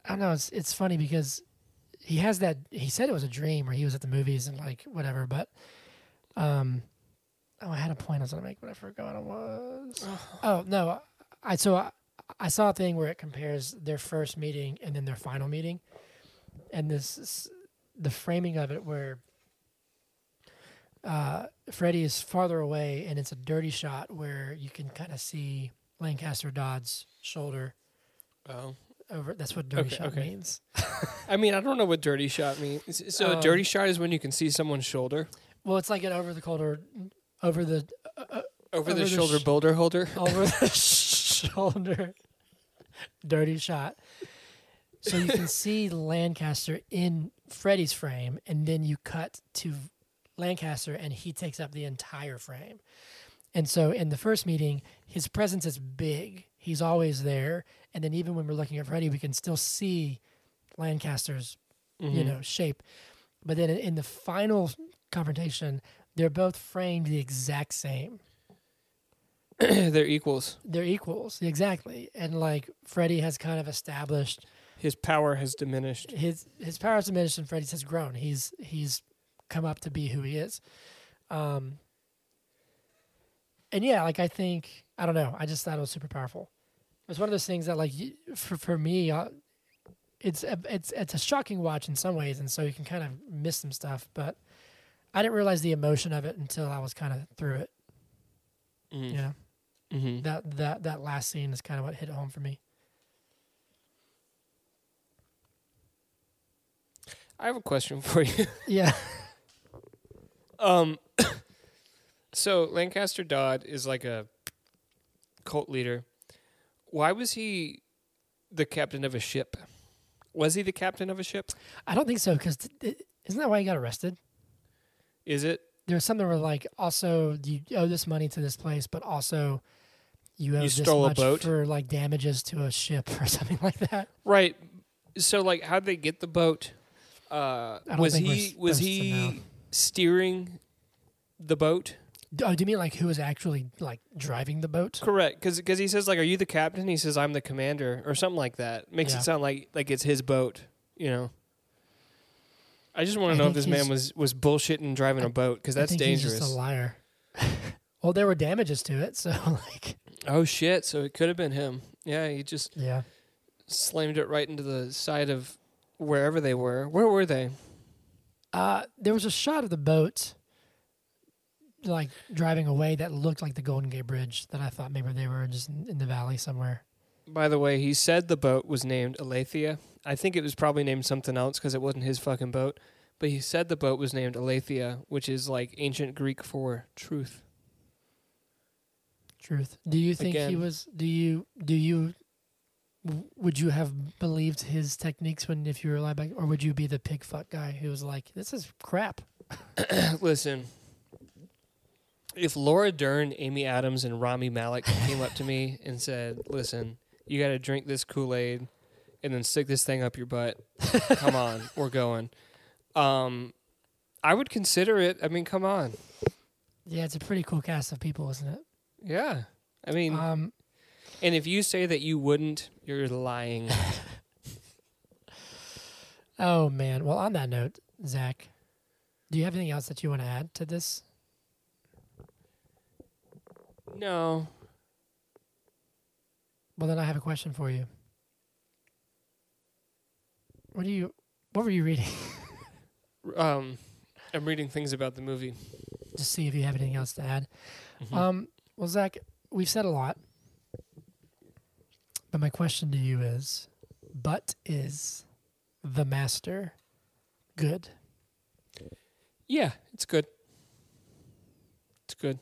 I don't know. It's it's funny because he has that. He said it was a dream, or he was at the movies and like whatever. But um, oh, I had a point I was gonna make, but I forgot it was. Oh no, I so I, I saw a thing where it compares their first meeting and then their final meeting, and this the framing of it where uh, Freddie is farther away and it's a dirty shot where you can kind of see Lancaster Dodd's shoulder Oh. Over. That's what dirty Okay, shot okay. means. I mean, I don't know what dirty shot means. So Um, a dirty shot is when you can see someone's shoulder Well, it's like an over the shoulder, over the over, Over the the shoulder sh- boulder holder. over the shoulder dirty shot. So you can see Lancaster in Freddy's frame, and then you cut to Lancaster, and he takes up the entire frame. And so in the first meeting, his presence is big. He's always there. And then even when we're looking at Freddy, we can still see Lancaster's you Mhm. know shape but then in the final confrontation they're both framed the exact same they're equals. they're equals exactly and like freddy has kind of established His power has diminished. his his power has diminished and Freddy's has grown. He's he's come up to be who he is. Um and yeah, like I think I don't know. I just thought it was super powerful. It's one of those things that like for for me uh, it's a, it's it's a shocking watch in some ways and so you can kind of miss some stuff, but I didn't realize the emotion of it until I was kind of through it, Mm. you know. hmm That that that last scene is kind of what hit home for me. I have a question for you. Yeah. Um, so Lancaster Dodd is like a cult leader. Why was he the captain of a ship? Was he the captain of a ship? I don't think so because isn't that why he got arrested? Is it? There was something where like also you owe this money to this place, but also you owe You this much for like damages to a ship or something like that. Right. So like how'd they get the boat? Uh I don't was he was supposed to know. he steering the boat? Oh, do you mean like who was actually like driving the boat? Correct, because he says like, "Are you the captain?" He says, "I'm the commander," or something like that. Makes Yeah. it sound like like it's his boat, you know. I just want I to know if think this man he's- was was bullshitting driving a boat because I that's think dangerous. He's just a liar. well, there were damages to it, so like oh shit! So it could have been him. Yeah, he just yeah. slammed it right into the side of wherever they were. Where were they? Uh, there was a shot of the boat like driving away that looked like the Golden Gate Bridge that I thought maybe they were just in, the valley somewhere. By the way, he said the boat was named Aletheia. I think it was probably named something else because it wasn't his fucking boat. But he said the boat was named Aletheia, which is like ancient Greek for truth. Truth. Do you think he was? Do you? Do you? Would you have believed his techniques when if you were alive back, or would you be the pig fuck guy who was like, "This is crap"? Listen, if Laura Dern, Amy Adams, and Rami Malek came up to me and said, "Listen, you got to drink this Kool Aid and then stick this thing up your butt," come on, we're going. Um, I would consider it. I mean, come on. Yeah, it's a pretty cool cast of people, isn't it? Yeah, I mean, Um, and if you say that you wouldn't, you're lying. oh man. Well, on that note, Zach, do you have anything else that you want to add to this? No, Well, then I have a question for you. What do you? What were you reading? um, I'm reading things about the movie. Just see if you have anything else to add. Mhm. Um, well, Zach, we've said a lot, but my question to you is: But is the master good? Yeah, it's good. It's good.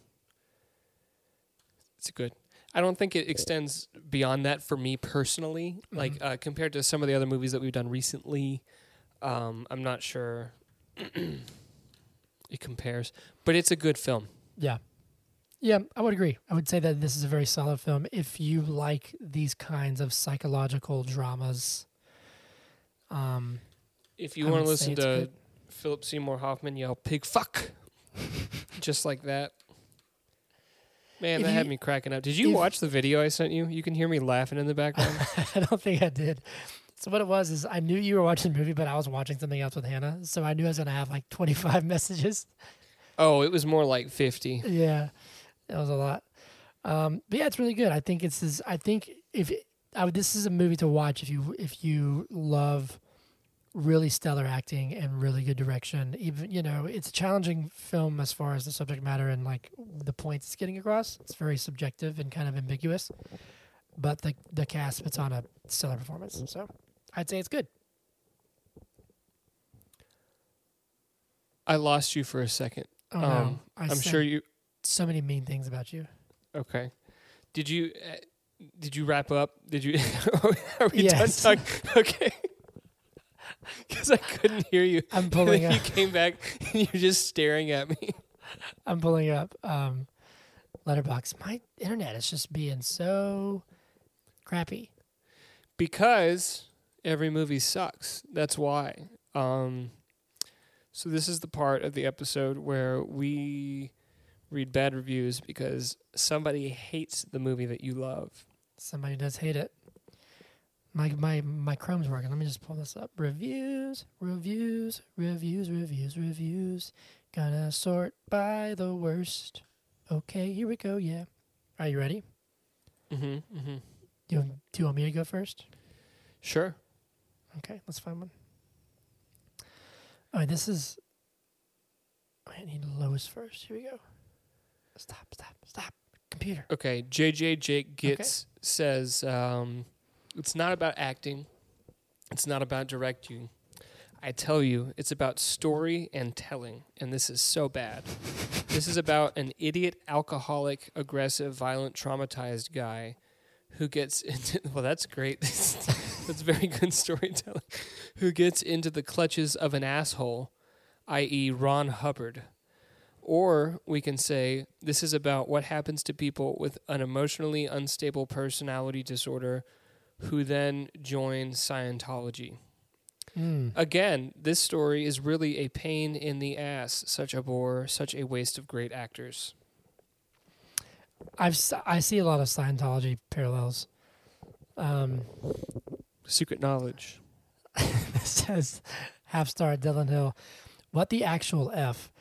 It's good. I don't think it extends beyond that for me personally. Like uh, compared to some of the other movies that we've done recently, um, I'm not sure it compares. But it's a good film. Yeah. Yeah, I would agree. I would say that this is a very solid film. If you like these kinds of psychological dramas, um, If you want to listen to. Philip Seymour Hoffman yell "pig fuck," just like that. Man, If that had me cracking up. Did you if- watch the video I sent you? You can hear me laughing in the background. I don't think I did. So what it was is I knew you were watching the movie, but I was watching something else with Hannah, so I knew I was gonna have like twenty five messages. oh, it was more like fifty. yeah, that was a lot. Um, but yeah, it's really good. I think it's this. I think if it, I this is a movie to watch if you if you love really stellar acting and really good direction. Even you know, it's a challenging film as far as the subject matter and like the points it's getting across. It's very subjective and kind of ambiguous, but the the cast puts on a stellar performance. So I'd say it's good. I lost you for a second. Oh no, Um, I I'm sure you. so many mean things about you. Okay. Did you? Uh, did you wrap up? Did you? are we Yes. done talking? Okay. Because I couldn't hear you. I'm pulling up. you came back and you're just staring at me. I'm pulling up um, Letterboxd. My internet is just being so crappy. because every movie sucks. That's why. Um, so this is the part of the episode where we read bad reviews because somebody hates the movie that you love. Somebody does hate it. My my my Chrome's working. Let me just pull this up. Reviews, reviews, reviews, reviews, reviews. Gonna sort by the worst. Okay, here we go. Yeah. Are you ready? Mm-hmm. Mm-hmm. Do you, do you want me to go first? Sure. Okay, let's find one. All right, this is. I need lowest first. Here we go. Stop! Stop! Stop! Computer. Okay. JJ Jake Gitz says um, it's not about acting. It's not about directing. I tell you, it's about story and telling, and this is so bad. this is about an idiot, alcoholic, aggressive, violent, traumatized guy who gets into. Well, that's great. that's very good storytelling. Who gets into the clutches of an asshole, i.e., Ron Hubbard. Or we can say this is about what happens to people with an emotionally unstable personality disorder who then join Scientology. Mm. Again, this story is really a pain in the ass, such a bore, such a waste of great actors. I've I see a lot of Scientology parallels. Um, Secret knowledge. it says half star Dylan Hill. What the actual f?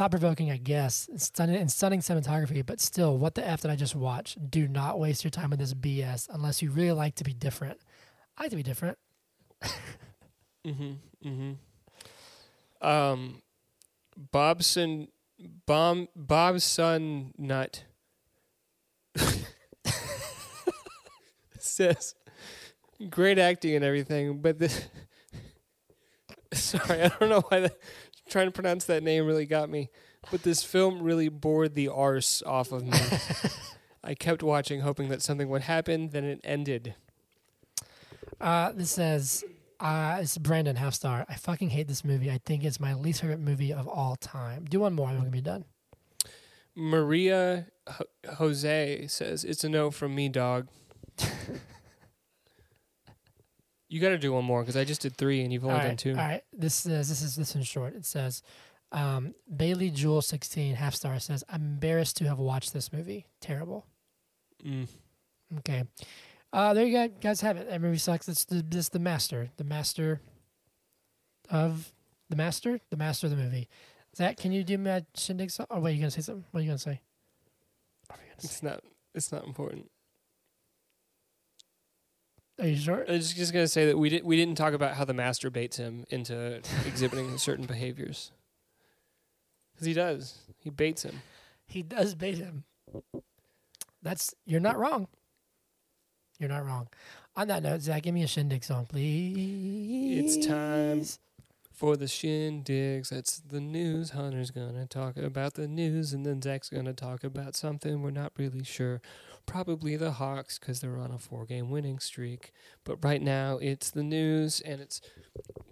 Thought provoking, I guess. Stunning and stunning cinematography, but still, what the f did I just watch? Do not waste your time with this BS unless you really like to be different. I like to be different. Mm-hmm. Mm-hmm. Um, Bobson, Bomb, Bob's son nut says, "Great acting and everything, but this." Sorry, I don't know why the, trying to pronounce that name really got me, but this film really bored the arse off of me. I kept watching, hoping that something would happen. Then it ended. Uh, this says, uh, it's Brandon half star. I fucking hate this movie. I think it's my least favorite movie of all time. Do one more. I'm gonna be done. Maria H- Jose says it's a no from me, dog. you got to do one more because I just did three and you've only all done right, two. all right. This says this is this in short. It says, um, Bailey Jewel sixteen half star says, I'm embarrassed to have watched this movie. Terrible. Mm. Okay. Uh, there you go, guys have it. That movie sucks. It's the this the master, the master of the master, the master of the movie. Zach, can you do my shindig song? Oh wait, you gonna say something? What are you gonna say? What are you gonna say? It's not. It's not important. Are you sure? I was just gonna say that we didn't We didn't talk about how the master baits him into exhibiting certain behaviors. Because he does. He baits him. He does bait him. That's you're not wrong. You're not wrong. On that note, Zach, give me a shindig song, please. It's time for the shindigs. That's the news. Hunter's gonna talk about the news, and then Zach's gonna talk about something we're not really sure. Probably the Hawks because they're on a four-game winning streak. But right now, it's the news, and it's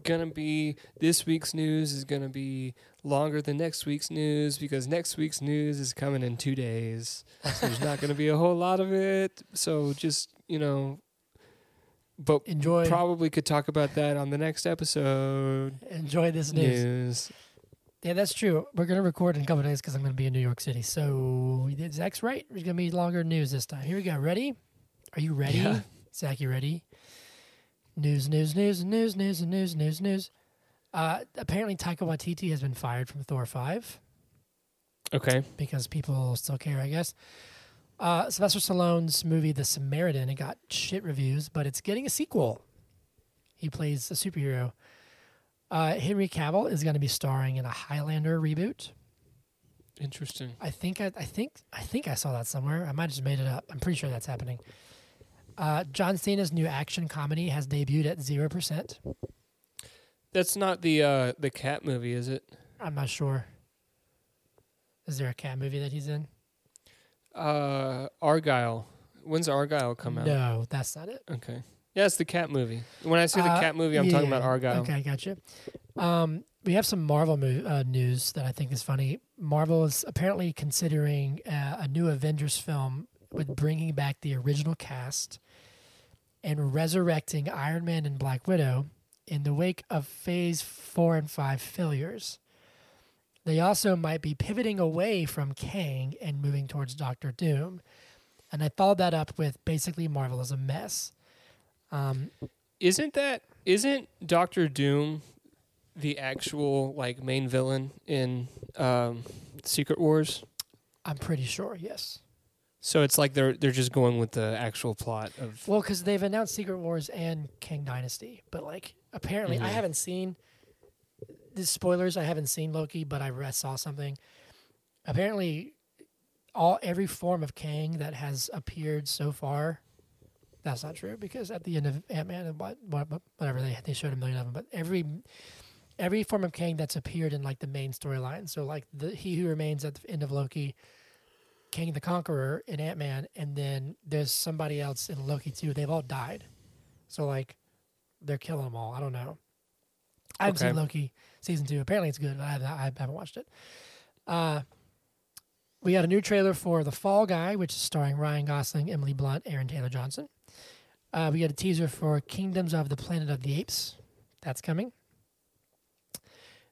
gonna be this week's news is gonna be longer than next week's news because next week's news is coming in two days. So there's not gonna be a whole lot of it. So just you know. But Enjoy probably could talk about that on the next episode. enjoy this news. News. Yeah, that's true. We're gonna record in a couple days because I'm gonna be in New York City. So Zach's right. There's gonna be longer news this time. Here we go. Ready? Are you ready? Yeah. Zach, you ready? News, news, news, news, news, news, news, news. Uh, apparently, Taika Waititi has been fired from Thor five Okay. because people still care, I guess. Uh, Sylvester Stallone's movie The Samaritan it got shit reviews, but it's getting a sequel. He plays a superhero. Uh, Henry Cavill is going to be starring in a Highlander reboot. Interesting. I think I, I think I think I saw that somewhere. I might have just made it up. I'm pretty sure that's happening. Uh, John Cena's new action comedy has debuted at zero percent. That's not the uh the cat movie, is it? I'm not sure. Is there a cat movie that he's in? Uh Argylle. When's Argylle come out? No, that's not it. Okay. Yeah, it's the cat movie. When I say the Uh, cat movie, I'm talking about yeah. Argylle. Okay, gotcha. Um, we have some Marvel mo- uh, news that I think is funny. Marvel is apparently considering uh, a new Avengers film with bringing back the original cast and resurrecting Iron Man and Black Widow in the wake of Phase 4 and 5 failures. They also might be pivoting away from Kang and moving towards Doctor Doom. And I followed that up with basically Marvel is a mess. Um, Isn't that isn't Doctor Doom the actual like main villain in um, Secret Wars? I'm pretty sure, yes. So it's like they're they're just going with the actual plot of Well, because they've announced Secret Wars and Kang Dynasty, but like apparently, I Mhm. haven't seen the spoilers. I haven't seen Loki, but I saw something. Apparently, all every form of Kang that has appeared so far. That's not true because at the end of Ant Man and what, what whatever they they showed a million of them, but every every form of Kang that's appeared in like the main storyline. So like the He Who Remains at the end of Loki, Kang the Conqueror in Ant Man, and then there's somebody else in Loki too. They've all died, so like they're killing them all. I don't know. I haven't Okay. seen Loki season two. Apparently it's good, but I haven't, I haven't watched it. Uh, we got a new trailer for The Fall Guy, which is starring Ryan Gosling, Emily Blunt, Aaron Taylor Johnson. Uh, we got a teaser for Kingdoms of the Planet of the Apes. That's coming.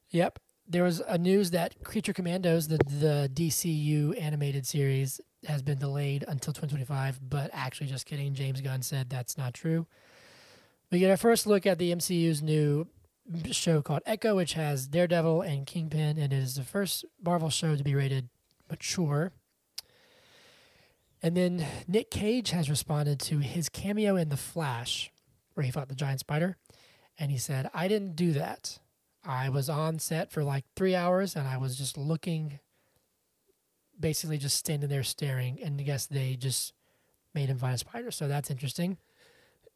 Yep. There was a news that Creature Commandos, the the DCU animated series, has been delayed until 2025. But actually, just kidding. James Gunn said that's not true. We get our first look at the MCU's new show called Echo, which has Daredevil and Kingpin, and it is the first Marvel show to be rated mature. And then Nick Cage has responded to his cameo in The Flash, where he fought the giant spider. And he said, I didn't do that. I was on set for like three hours and I was just looking, basically just standing there staring. And I guess they just made him fight a spider. So that's interesting.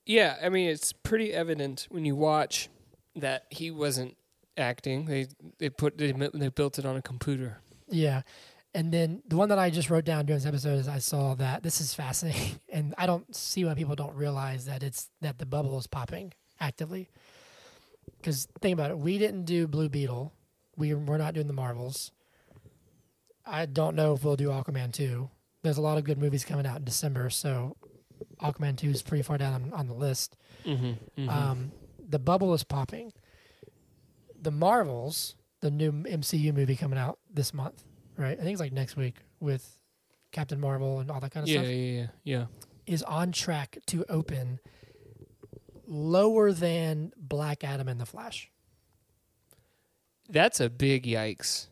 Yeah, I mean it's pretty evident when you watch that he wasn't acting. They they put they, they built it on a computer. Yeah. And then the one that I just wrote down during this episode is I saw that this is fascinating. And I don't see why people don't realize that it's that the bubble is popping actively. Because think about it, we didn't do Blue Beetle. We, we're not doing the Marvels. I don't know if we'll do Aquaman 2. There's a lot of good movies coming out in December, so Aquaman 2 is pretty far down on, on the list. Mm-hmm, Um, the bubble is popping. The Marvels, the new MCU movie coming out this month, right? I think it's like next week with Captain Marvel and all that kind of yeah, stuff, yeah, yeah, yeah. is on track to open lower than Black Adam and the Flash. That's a big yikes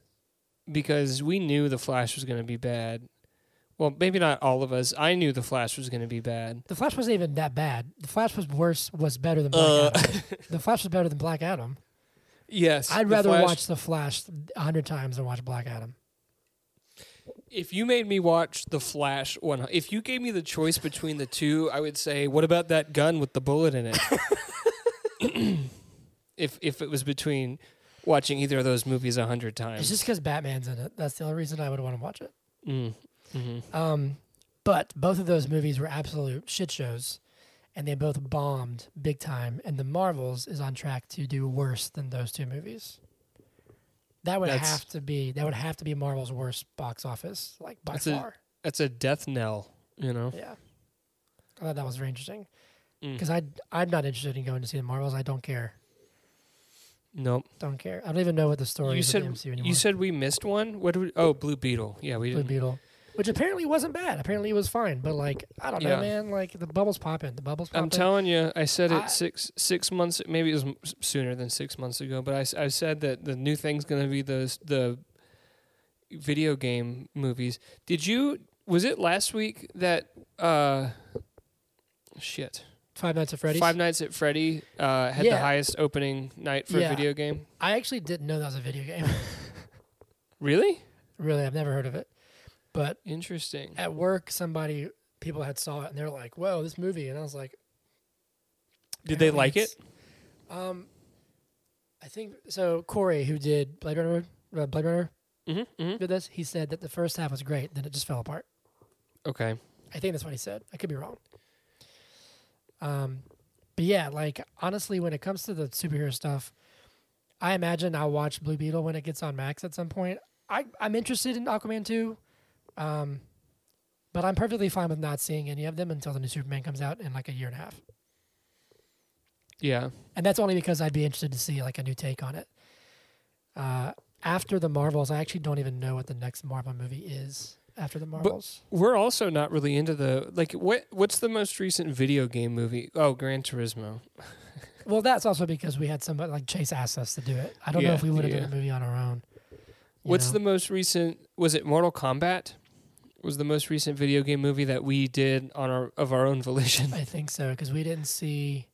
because we knew the Flash was going to be bad. Well, maybe not all of us. I knew the Flash was going to be bad. The Flash wasn't even that bad. The Flash was worse, was better than Black Uh, Adam. The Flash was better than Black Adam. Yes, I'd rather Flash- watch The Flash a hundred times than watch Black Adam. If you made me watch the Flash one, if you gave me the choice between the two, I would say, "What about that gun with the bullet in it?" if if it was between watching either of those movies a hundred times, It's just because Batman's in it. That's the only reason I would want to watch it. mm, hmm Um, but both of those movies were absolute shit shows, and they both bombed big time. And the Marvels is on track to do worse than those two movies. That would That's- have to be that would have to be Marvel's worst box office, like by That's a- far. that's a death knell. You know, yeah, I thought that was very interesting Mm. because I I'm not interested in going to see the Marvels. I don't care. nope. Don't care. I don't even know what the story You is said of the MCU anymore. you said we missed one. What? Did we, oh, Blue Beetle. Yeah, we Blue didn't. Beetle, which apparently wasn't bad. Apparently it was fine, but like I don't know, Yeah. man. Like the bubbles popping. The bubbles popping. I'm telling you, I said it I- six six months, maybe it was sooner than six months ago. But I, I said that the new thing's going to be those the video game movies. Did you? Was it last week that? uh Shit. Five Nights at Freddy's. Five Nights at Freddy uh, had the highest opening night for Yeah. a video game. I actually didn't know that was a video game. Really really, I've never heard of it. But interesting. at work, somebody, people had saw it and they're like, "Whoa, this movie!" And I was like, Did they like it? Um, I think so. Corey, who did Blade Runner, uh, Blade Runner, Mm-hmm, mm-hmm. did this. He said that the first half was great, then it just fell apart. Okay. I think that's what he said. I could be wrong. Um, but yeah, like honestly, when it comes to the superhero stuff, I imagine I'll watch Blue Beetle when it gets on Max at some point. I I'm interested in Aquaman too, um, but I'm perfectly fine with not seeing any of them until the new Superman comes out in like a year and a half. Yeah. And that's only because I'd be interested to see like a new take on it. Uh, after the Marvels, I actually don't even know what the next Marvel movie is after the Marvels. We're also not really into the like what what's the most recent video game movie? Oh, Gran Turismo. well, that's also because we had somebody like Chase asked us to do it. I don't know if we would have yeah. done a movie on our own. What's know? the most recent was it Mortal Kombat? Was the most recent video game movie that we did on our of our own volition? I think so because we didn't see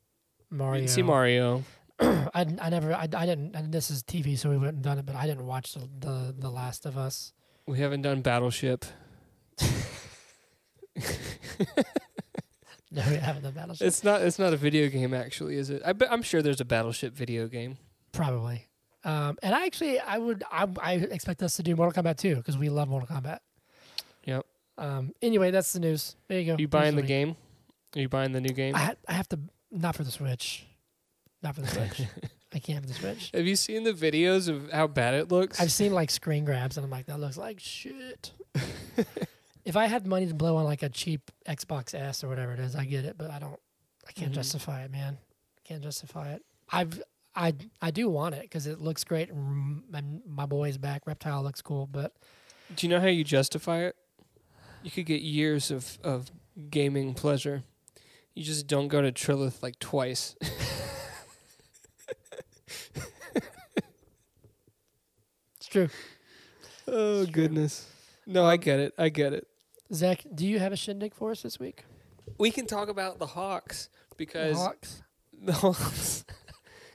Mario. We didn't see Mario. I, I never I, I didn't and this is TV so we wouldn't have done it but I didn't watch the the, the Last of Us. We haven't done Battleship. No, we haven't done Battleship. It's not. It's not a video game, actually, is it? I I'm sure there's a Battleship video game. Probably. Um, and I actually I would I, I expect us to do Mortal Kombat 2 because we love Mortal Kombat. Yep. Um, anyway, that's the news. There you go. Are you buying the game? Are you buying the new game? I ha- I have to not for the Switch. Not for the Switch. I can't have the Switch. Have you seen the videos of how bad it looks? I've seen like screen grabs and I'm like that looks like shit. if I had money to blow on like a cheap Xbox S or whatever it is, I get it, but I don't. I can't Mhm. justify it, man. I can't justify it. I've I I do want it because it looks great and and my boy's back. Reptile looks cool, but Do you know how you justify it? You could get years of of gaming pleasure. You just don't go to Trilith like twice. it's true. oh It's true. goodness. No, I get it. I get it. Zach, do you have a shindig for us this week? We can talk about the Hawks because the Hawks. the Hawks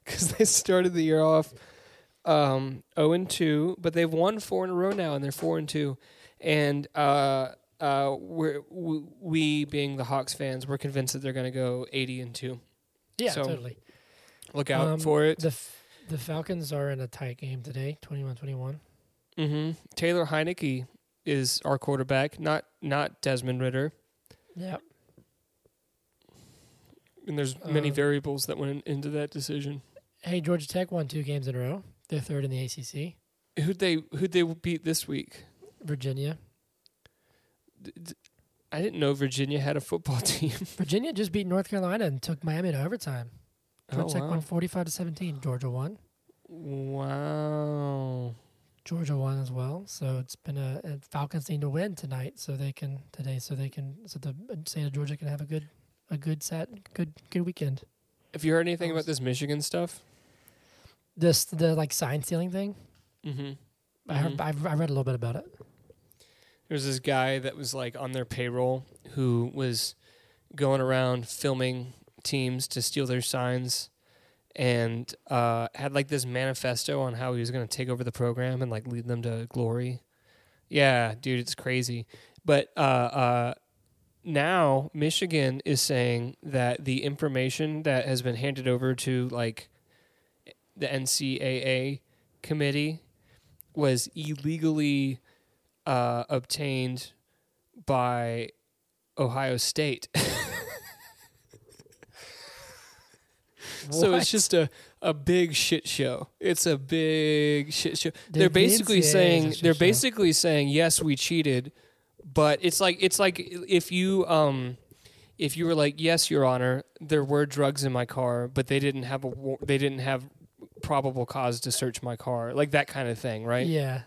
because they started the year off um 0 and 2 but they've won four in a row now and they're 4 and 2 and uh uh we're we, we being the Hawks fans we're convinced that they're going to go 80 and 2 Yeah, So, totally. look out Um, for it The f- the Falcons are in a tight game today, 21-21. mhm Taylor Heinicke is our quarterback not not Desmond Ridder Yeah. and there's many Um, variables that went into that decision Hey, Georgia Tech won two games in a row. They're third in the ACC. who'd they who'd they beat this week Virginia. I didn't know Virginia had a football team. Virginia just beat North Carolina and took Miami to overtime. Georgia Oh, Tech wow. won 45 to 17. Georgia won. Wow. Georgia won as well. So it's been a, and Falcons need to win tonight so they can today so they can so the state of Georgia can have a good a good set good good weekend. Have you heard anything about this Michigan stuff? This the like sign stealing thing. Mm-hmm. I heard Mhm. I've, I read a little bit about it. There's this guy that was like on their payroll who was going around filming teams to steal their signs and uh, had like this manifesto on how he was going to take over the program and like lead them to glory. Yeah, dude, it's crazy. But uh, uh, now Michigan is saying that the information that has been handed over to like the NCAA committee was illegally uh, obtained by Ohio State. so it's just a, a big shit show. It's a big shit show. The- they're basically saying they're show. basically saying yes, we cheated, but it's like it's like if you um if you were like yes, Your Honor, there were drugs in my car, but they didn't have a they didn't have probable cause to search my car, like that kind of thing, right? Yeah.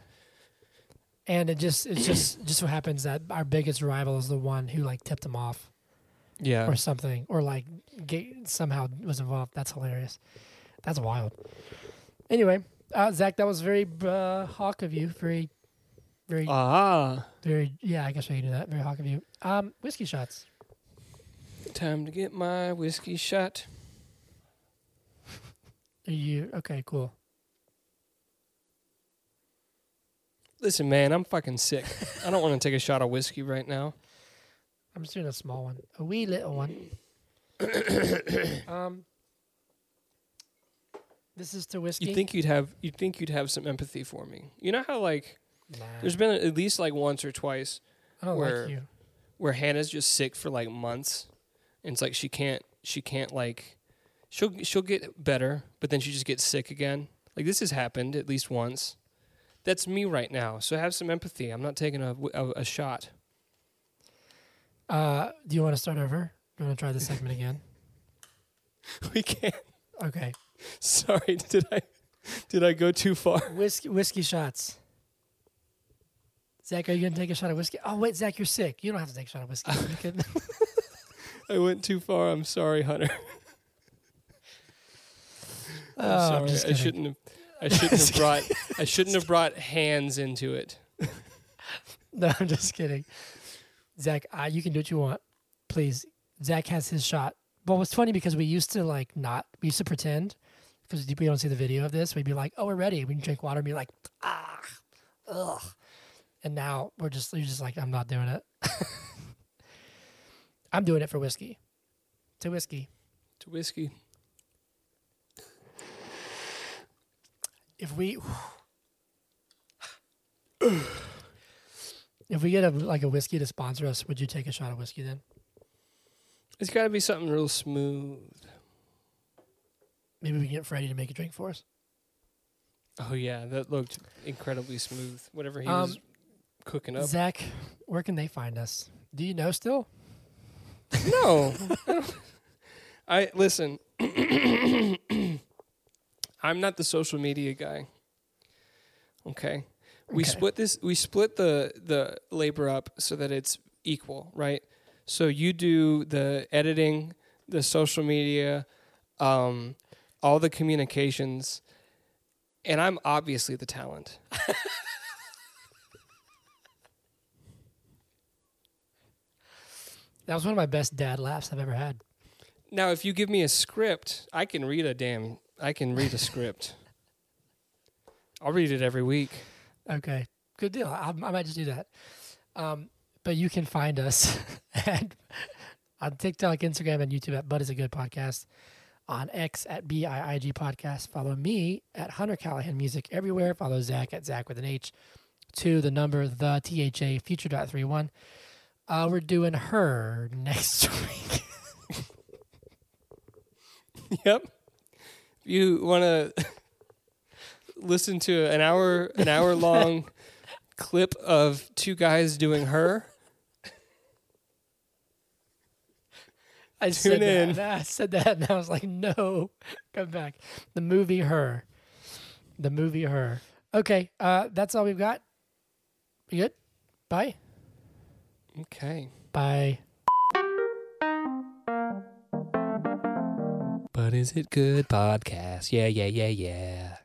And it just it just just so happens that our biggest rival is the one who like tipped him off Yeah. or something or like ga- somehow was involved. That's hilarious. That's wild. Anyway, uh, Zach, that was very uh, hawk of you. Very, very, Ah, very. Yeah, I guess I can do that. Very hawk of you. Um, whiskey shots. time to get my whiskey shot. Are you okay? Cool. Listen, man, I'm fucking sick. I don't want to take a shot of whiskey right now. I'm just doing a small one, a wee little one. um, this is to whiskey. You think you'd have you think you'd have some empathy for me. You know how like Nah, there's been at least like once or twice I don't where- like you. where Hannah's just sick for like months, and it's like she can't she can't like she'll she'll get better, but then she just gets sick again. Like this has happened at least once. That's me right now. So have some empathy. I'm not taking a a, a shot. Uh, do you want to start over? Do you want to try this segment again? We can't. Okay. Sorry, did I did I go too far? Whiskey whiskey shots. Zach, are you gonna take a shot of whiskey? Oh wait, Zach, you're sick. You don't have to take a shot of whiskey. I went too far. I'm sorry, Hunter. I'm Oh, I'm sorry. just I shouldn't have. I shouldn't have brought. I shouldn't have brought hands into it. No, I'm just kidding. Zach, uh, you can do what you want. Please. Zach has his shot. But it's funny because we used to like not, we used to pretend because we don't see the video of this. We'd be like, oh, we're ready. We can drink water and be like, ah, ugh. And now we're just, you're just like, I'm not doing it. I'm doing it for whiskey. To whiskey. To whiskey. If we, if we get a like a whiskey to sponsor us, would you take a shot of whiskey then? It's got to be something real smooth. Maybe we can get Freddie to make a drink for us. Oh yeah, that looked incredibly smooth. Whatever he Um, was cooking up. Zach, where can they find us? Do you know still? No. I listen. I'm not the social media guy. Okay. We Okay. split this we split the the labor up so that it's equal, right? So you do the editing, the social media, um, all the communications, and I'm obviously the talent. That was one of my best dad laughs I've ever had. Now, if you give me a script, I can read a damn. I can read a script. I'll read it every week. Okay, good deal. I, I might just do that. Um, but you can find us at, on TikTok, Instagram, and YouTube at But Is It Good Podcast. On X at BIIG Podcast. Follow me at Hunter Callahan Music everywhere. Follow Zach at Zach with an H. To the number, the THA, future dot three one. Uh, we're doing her next week. Yep. You want to listen to an hour an hour long clip of two guys doing her? I said in. that. I said that, and I was like, "No, come back." The movie Her, the movie Her. Okay, uh, that's all we've got. You good? Bye. Okay. Bye. But is it good podcast? Yeah, yeah, yeah, yeah.